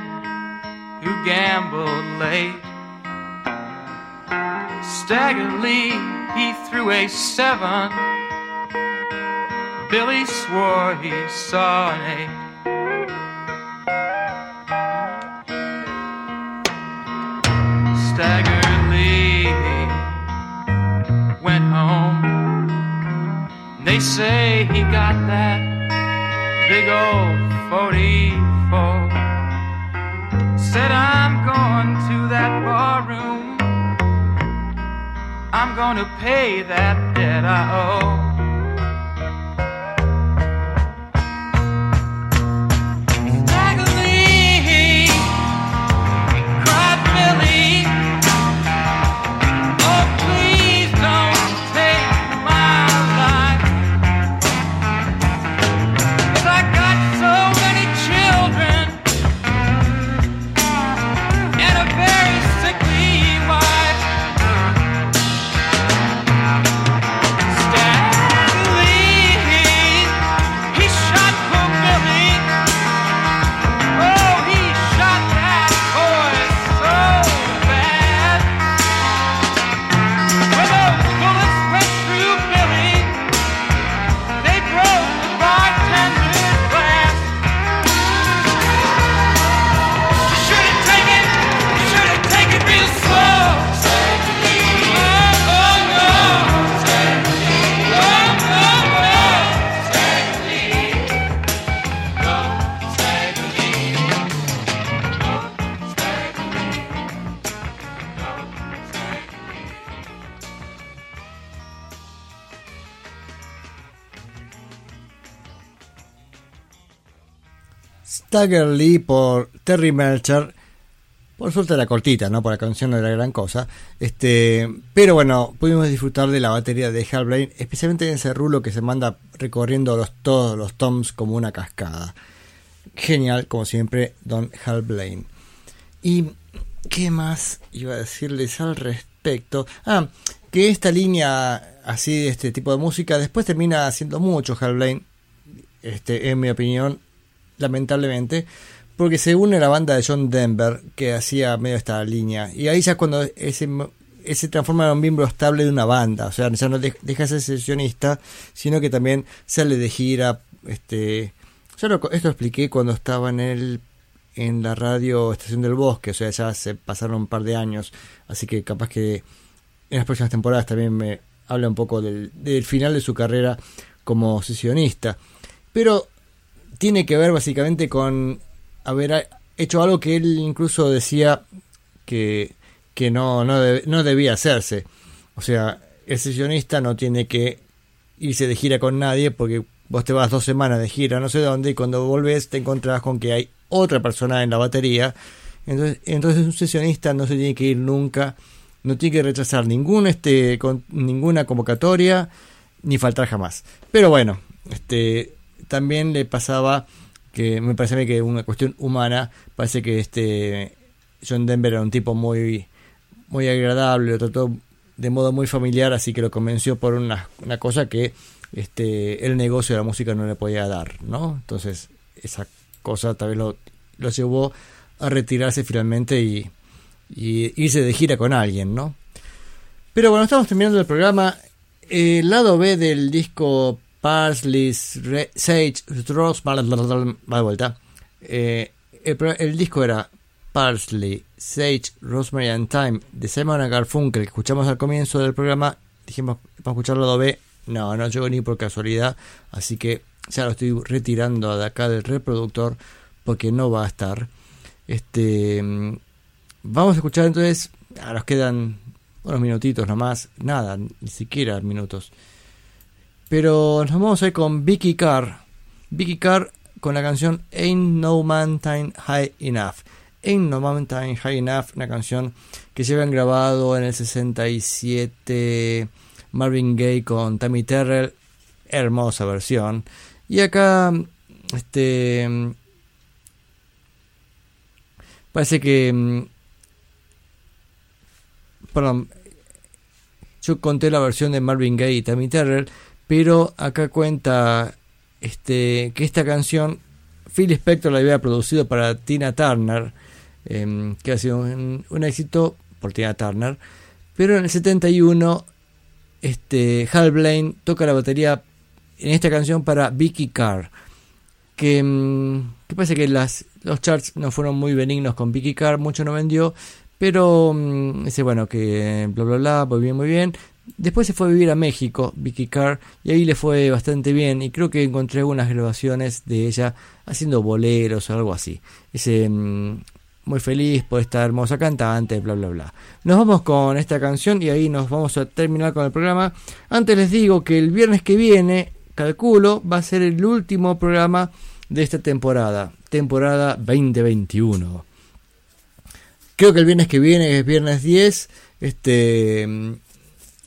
who gambled late. Staggerly, he threw a seven. Billy swore he saw an eight. Staggerly went home. They say he got that big old 44. Said, I'm going to that bar room. I'm going to pay that debt I owe. Stagger Lee por Terry Melcher. Por suerte era cortita, ¿no? Por la canción no era gran cosa. Este, pero bueno, pudimos disfrutar de la batería de Hal Blaine, especialmente en ese rulo que se manda recorriendo los, todos los toms como una cascada. Genial, como siempre, Don Hal Blaine. ¿Y qué más iba a decirles al respecto? Ah, que esta línea así de este tipo de música después termina haciendo mucho Hal Blaine, este, en mi opinión, lamentablemente, porque se une a la banda de John Denver que hacía medio esta línea. Y ahí ya cuando ese, ese transforma en un miembro estable de una banda, o sea, ya no de- deja de ser sesionista, sino que también sale de gira. Este, yo lo- esto lo expliqué cuando estaba en el en la radio Estación del Bosque, o sea, ya se pasaron un par de años, así que capaz que en las próximas temporadas también me habla un poco del, del final de su carrera como sesionista. Pero tiene que ver básicamente con haber hecho algo que él incluso decía que, que no, no, de- no debía hacerse. O sea, el sesionista no tiene que irse de gira con nadie porque vos te vas dos semanas de gira no sé dónde y cuando volvés te encontrás con que hay otra persona en la batería. Entonces, entonces un sesionista no se tiene que ir nunca, no tiene que rechazar ningún, este, con, ninguna convocatoria ni faltar jamás. Pero bueno, este, también le pasaba que me parece a mí que una cuestión humana, parece que este John Denver era un tipo muy muy agradable, lo trató de modo muy familiar, así que lo convenció por una, una cosa que este el negocio de la música no le podía dar, ¿no? Entonces, esa cosa tal vez lo, lo llevó a retirarse finalmente y, y irse de gira con alguien, ¿no? Pero bueno, estamos terminando el programa. El lado B del disco Parsley, Sage, Rosemary, va de vuelta. Eh, el, disco era Parsley, Sage, Rosemary and Time de Simon Garfunkel que escuchamos al comienzo del programa. Dijimos, vamos a escuchar el lado B. No, no llegó ni por casualidad. Así que ya lo estoy retirando de acá del reproductor porque no va a estar. Este, vamos a escuchar entonces. ah, nos quedan unos minutitos nomás. Nada, ni siquiera minutos. Pero nos vamos a ir con Vicky Carr. Vicky Carr con la canción Ain't No Mountain High Enough. Ain't No Mountain High Enough, una canción que habían grabado en el 67 Marvin Gaye con Tammy Terrell. Hermosa versión. Y acá, este. Parece que. mm, Perdón. Yo conté la versión de Marvin Gaye y Tammy Terrell, pero acá cuenta este que esta canción Phil Spector la había producido para Tina Turner, em, que ha sido un, éxito por Tina Turner, pero en el 71 este Hal Blaine toca la batería en esta canción para Vicky Carr, que, mm, que parece que las, los charts no fueron muy benignos con Vicky Carr, mucho no vendió, pero mm, dice bueno que bla bla bla, muy bien, muy bien. Después se fue a vivir a México, Vicky Carr, y ahí le fue bastante bien. Y creo que encontré algunas grabaciones de ella haciendo boleros o algo así. Dice, mm, muy feliz por esta hermosa cantante, bla bla bla. Nos vamos con esta canción y ahí nos vamos a terminar con el programa. Antes les digo que el viernes que viene, calculo, va a ser el último programa de esta temporada, temporada 2021. Creo que el viernes que viene es viernes 10. Este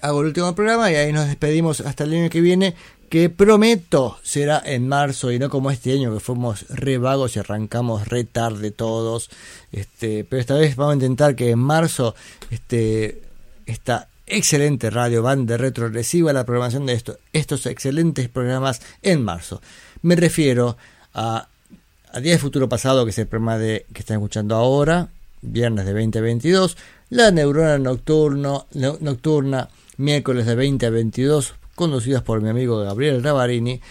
hago el último programa y ahí nos despedimos hasta el año que viene, que prometo será en marzo y no como este año que fuimos re vagos y arrancamos re tarde todos. Este, pero esta vez vamos a intentar que en marzo este esta excelente radio banda retro reciba la programación de esto, estos excelentes programas en marzo. Me refiero a a Día de Futuro Pasado, que es el programa de, que están escuchando ahora, viernes de 20 a 22, La Neurona Nocturno, no- Nocturna, miércoles de 20 a 22, conducidas por mi amigo Gabriel Ravarini,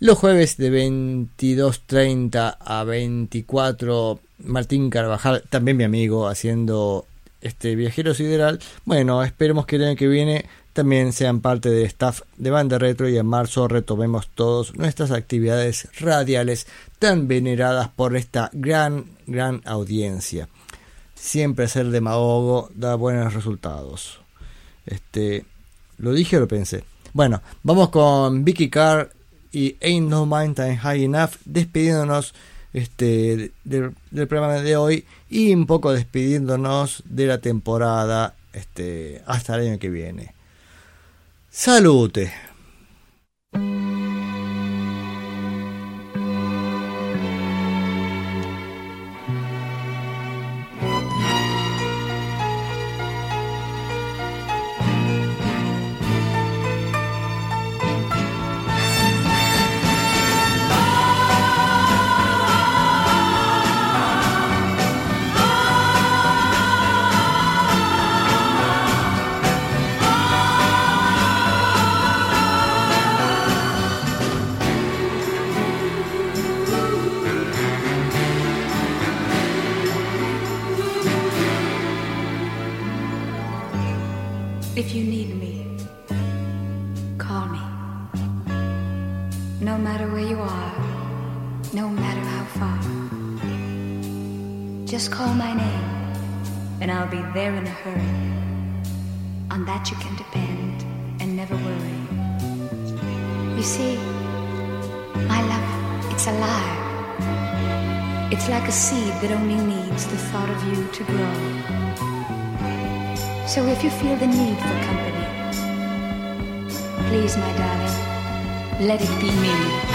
los jueves de 22.30 a 24, Martín Carvajal, también mi amigo, haciendo este viajero sideral. Bueno, esperemos que el año que viene también sean parte de staff de Banda Retro y en marzo retomemos todos nuestras actividades radiales tan veneradas por esta gran, gran audiencia. Siempre ser demagogo da buenos resultados. Este, ¿Lo dije o lo pensé? Bueno, vamos con Vicky Carr y Ain't No Mountain High Enough, despidiéndonos este, del, del programa de hoy y un poco despidiéndonos de la temporada este, hasta el año que viene. Salute. Just call my name, and I'll be there in a hurry. On that you can depend and never worry. You see, my love, it's alive. It's like a seed that only needs the thought of you to grow. So if you feel the need for company, please, my darling, let it be me.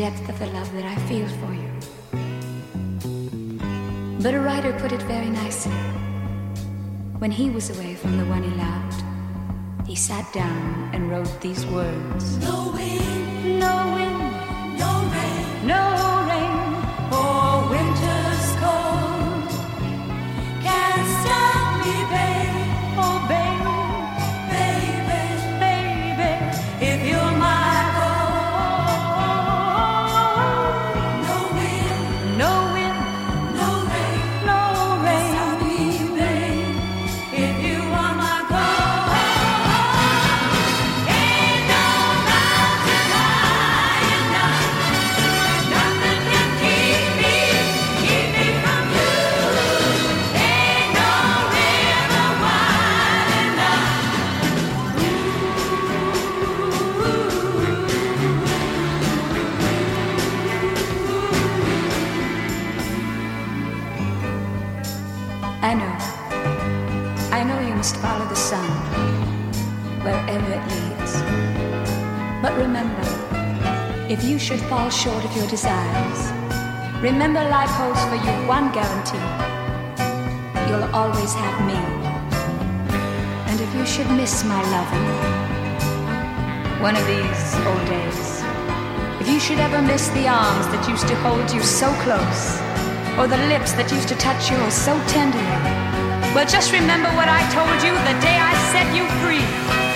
Depth of the love that I feel for you. But a writer put it very nicely. When he was away from the one he loved, he sat down and wrote these words No short of your desires, remember life holds for you one guarantee. You'll always have me. And if you should miss my loving one of these old days, if you should ever miss the arms that used to hold you so close, or the lips that used to touch yours so tenderly, well, just remember what I told you the day I set you free.